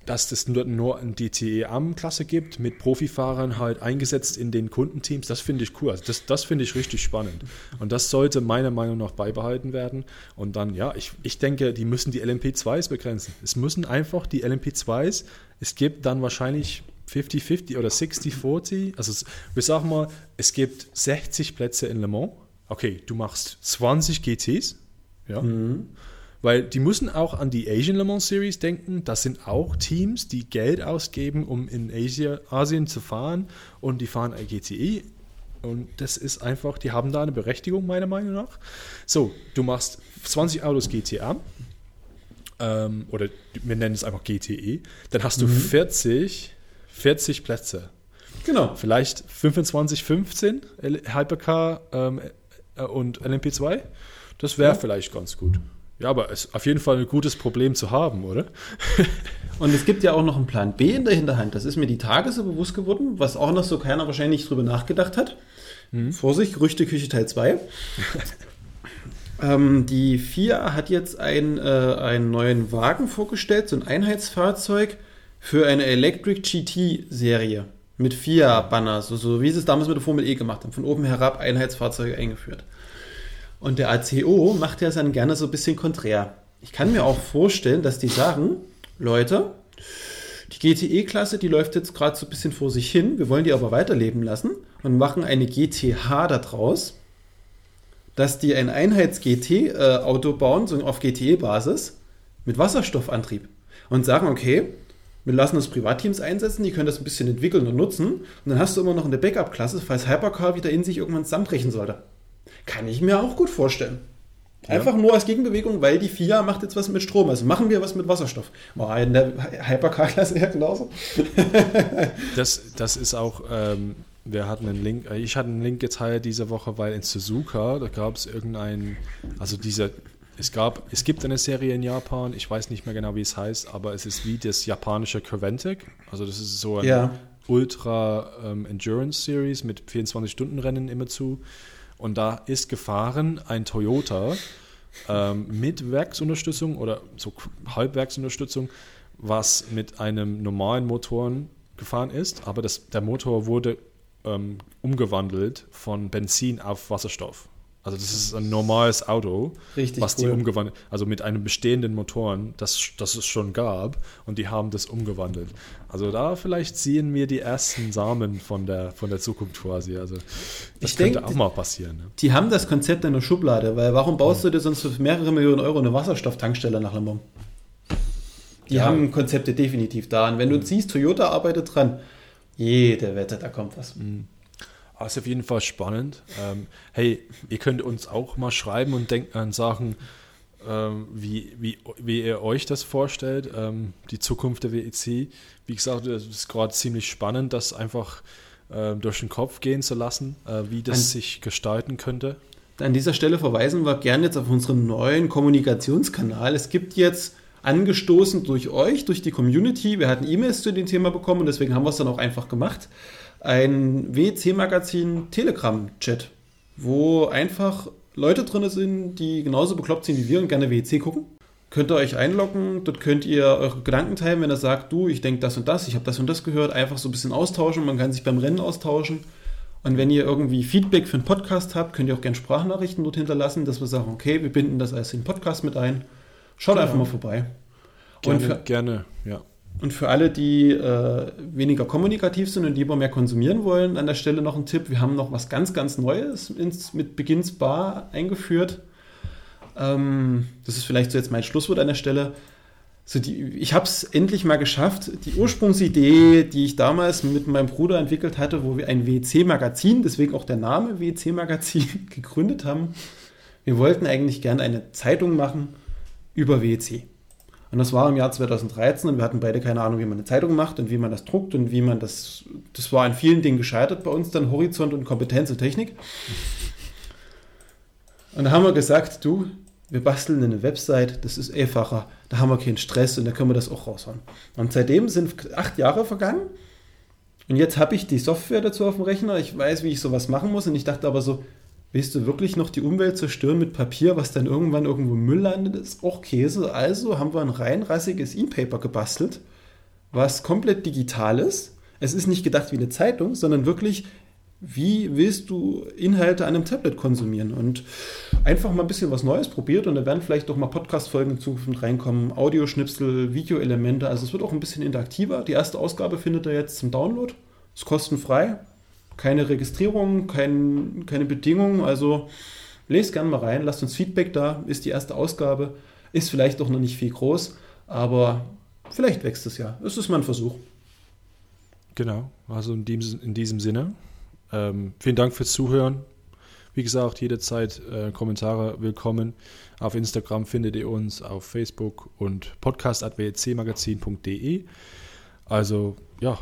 dass es nur, nur eine DTE-Am-Klasse gibt, mit Profifahrern halt eingesetzt in den Kundenteams, das finde ich cool. Also das, das finde ich richtig spannend. Und das sollte meiner Meinung nach beibehalten werden. Und dann, ja, ich, ich denke, die müssen die LMP2s begrenzen. Es müssen einfach die LMP2s, es gibt dann wahrscheinlich 50-50 oder 60-40. Also wir sagen mal, es gibt 60 Plätze in Le Mans. Okay, du machst 20 GTs. Ja. Mhm. Weil die müssen auch an die Asian Le Mans Series denken. Das sind auch Teams, die Geld ausgeben, um in Asia, Asien zu fahren. Und die fahren GTE. Und das ist einfach, die haben da eine Berechtigung, meiner Meinung nach. So, du machst 20 Autos GTA. Ähm, oder wir nennen es einfach GTE. Dann hast du mhm. 40, 40 Plätze. Genau. Vielleicht 25, 15 Hypercar ähm, äh, und LMP2. Das wäre ja. vielleicht ganz gut. Ja, aber es ist auf jeden Fall ein gutes Problem zu haben, oder? Und es gibt ja auch noch einen Plan B in der Hinterhand. Das ist mir die Tage so bewusst geworden, was auch noch so keiner wahrscheinlich drüber nachgedacht hat. Mhm. Vorsicht, Gerüchteküche Teil 2. ähm, die FIA hat jetzt ein, äh, einen neuen Wagen vorgestellt, so ein Einheitsfahrzeug für eine Electric GT-Serie mit FIA-Banner, so, so wie sie es damals mit der Formel E gemacht haben. Von oben herab Einheitsfahrzeuge eingeführt. Und der ACO macht ja dann gerne so ein bisschen konträr. Ich kann mir auch vorstellen, dass die sagen, Leute, die GTE-Klasse, die läuft jetzt gerade so ein bisschen vor sich hin, wir wollen die aber weiterleben lassen und machen eine GTH daraus, dass die ein Einheits-GT-Auto bauen, so auf GTE-Basis, mit Wasserstoffantrieb und sagen, okay, wir lassen uns Privatteams einsetzen, die können das ein bisschen entwickeln und nutzen und dann hast du immer noch eine Backup-Klasse, falls Hypercar wieder in sich irgendwann zusammenbrechen sollte. Kann ich mir auch gut vorstellen. Einfach ja. nur als Gegenbewegung, weil die FIA macht jetzt was mit Strom. Also machen wir was mit Wasserstoff. War in der Hypercar-Klasse ja genauso. das, das ist auch, ähm, wir hatten einen Link, äh, ich hatte einen Link geteilt diese Woche, weil in Suzuka, da gab es irgendeinen, also dieser, es gab, es gibt eine Serie in Japan, ich weiß nicht mehr genau, wie es heißt, aber es ist wie das japanische Creventic. Also das ist so eine ja. Ultra ähm, Endurance Series mit 24-Stunden-Rennen immer zu. Und da ist gefahren ein Toyota ähm, mit Werksunterstützung oder so Halbwerksunterstützung, was mit einem normalen Motor gefahren ist, aber das, der Motor wurde ähm, umgewandelt von Benzin auf Wasserstoff. Also das ist ein normales Auto, Richtig was cool. die umgewandelt, also mit einem bestehenden Motoren, das, das es schon gab, und die haben das umgewandelt. Also da vielleicht ziehen wir die ersten Samen von der, von der Zukunft quasi. Also das ich könnte denk, auch mal passieren. Ne? Die haben das Konzept in der Schublade, weil warum baust ja. du dir sonst für mehrere Millionen Euro eine Wasserstofftankstelle nach Le Mans? Die ja. haben Konzepte definitiv da. Und wenn du mhm. siehst, Toyota arbeitet dran, jede Wette, da kommt was. Mhm. Ah, ist auf jeden Fall spannend. Ähm, hey, ihr könnt uns auch mal schreiben und denken und sagen, ähm, wie, wie, wie ihr euch das vorstellt, ähm, die Zukunft der WEC. Wie gesagt, es ist gerade ziemlich spannend, das einfach äh, durch den Kopf gehen zu lassen, äh, wie das An sich gestalten könnte. An dieser Stelle verweisen wir gerne jetzt auf unseren neuen Kommunikationskanal. Es gibt jetzt angestoßen durch euch, durch die Community. Wir hatten E-Mails zu dem Thema bekommen und deswegen haben wir es dann auch einfach gemacht. Ein WC-Magazin Telegram-Chat, wo einfach Leute drin sind, die genauso bekloppt sind wie wir und gerne WC gucken. Könnt ihr euch einloggen, dort könnt ihr eure Gedanken teilen, wenn ihr sagt, du, ich denke das und das, ich habe das und das gehört, einfach so ein bisschen austauschen, man kann sich beim Rennen austauschen. Und wenn ihr irgendwie Feedback für einen Podcast habt, könnt ihr auch gerne Sprachnachrichten dort hinterlassen, dass wir sagen, okay, wir binden das als den Podcast mit ein. Schaut genau. einfach mal vorbei. Gerne, und für, gerne, ja. Und für alle, die äh, weniger kommunikativ sind und lieber mehr konsumieren wollen, an der Stelle noch ein Tipp. Wir haben noch was ganz, ganz Neues ins, mit Beginn Spa eingeführt. Ähm, das ist vielleicht so jetzt mein Schlusswort an der Stelle. So die, ich habe es endlich mal geschafft. Die Ursprungsidee, die ich damals mit meinem Bruder entwickelt hatte, wo wir ein WC-Magazin, deswegen auch der Name WC-Magazin, gegründet haben. Wir wollten eigentlich gerne eine Zeitung machen über WC. Und das war im Jahr 2013 und wir hatten beide keine Ahnung, wie man eine Zeitung macht und wie man das druckt und wie man das. Das war an vielen Dingen gescheitert bei uns, dann Horizont und Kompetenz und Technik. Und da haben wir gesagt, du, wir basteln eine Website, das ist einfacher, da haben wir keinen Stress und da können wir das auch raushauen. Und seitdem sind acht Jahre vergangen und jetzt habe ich die Software dazu auf dem Rechner, ich weiß, wie ich sowas machen muss und ich dachte aber so, Willst du wirklich noch die Umwelt zerstören mit Papier, was dann irgendwann irgendwo Müll landet? Ist auch Käse. Also haben wir ein reinrassiges E-Paper gebastelt, was komplett digital ist. Es ist nicht gedacht wie eine Zeitung, sondern wirklich, wie willst du Inhalte an einem Tablet konsumieren? Und einfach mal ein bisschen was Neues probiert und da werden vielleicht auch mal Podcast-Folgen in Zukunft reinkommen, Audioschnipsel, Videoelemente. Also es wird auch ein bisschen interaktiver. Die erste Ausgabe findet ihr jetzt zum Download. Ist kostenfrei keine Registrierung, kein, keine Bedingungen. Also lest gerne mal rein, lasst uns Feedback da. Ist die erste Ausgabe, ist vielleicht auch noch nicht viel groß, aber vielleicht wächst es ja. Es ist mal ein Versuch. Genau, also in diesem, in diesem Sinne. Ähm, vielen Dank fürs Zuhören. Wie gesagt, jederzeit äh, Kommentare willkommen. Auf Instagram findet ihr uns, auf Facebook und podcast.wcmagazin.de. Also ja,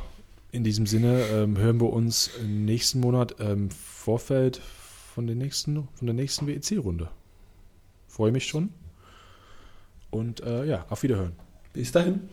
in diesem Sinne ähm, hören wir uns nächsten Monat im ähm, Vorfeld von, den nächsten, von der nächsten WEC-Runde. Freue mich schon. Und äh, ja, auf Wiederhören. Bis dahin.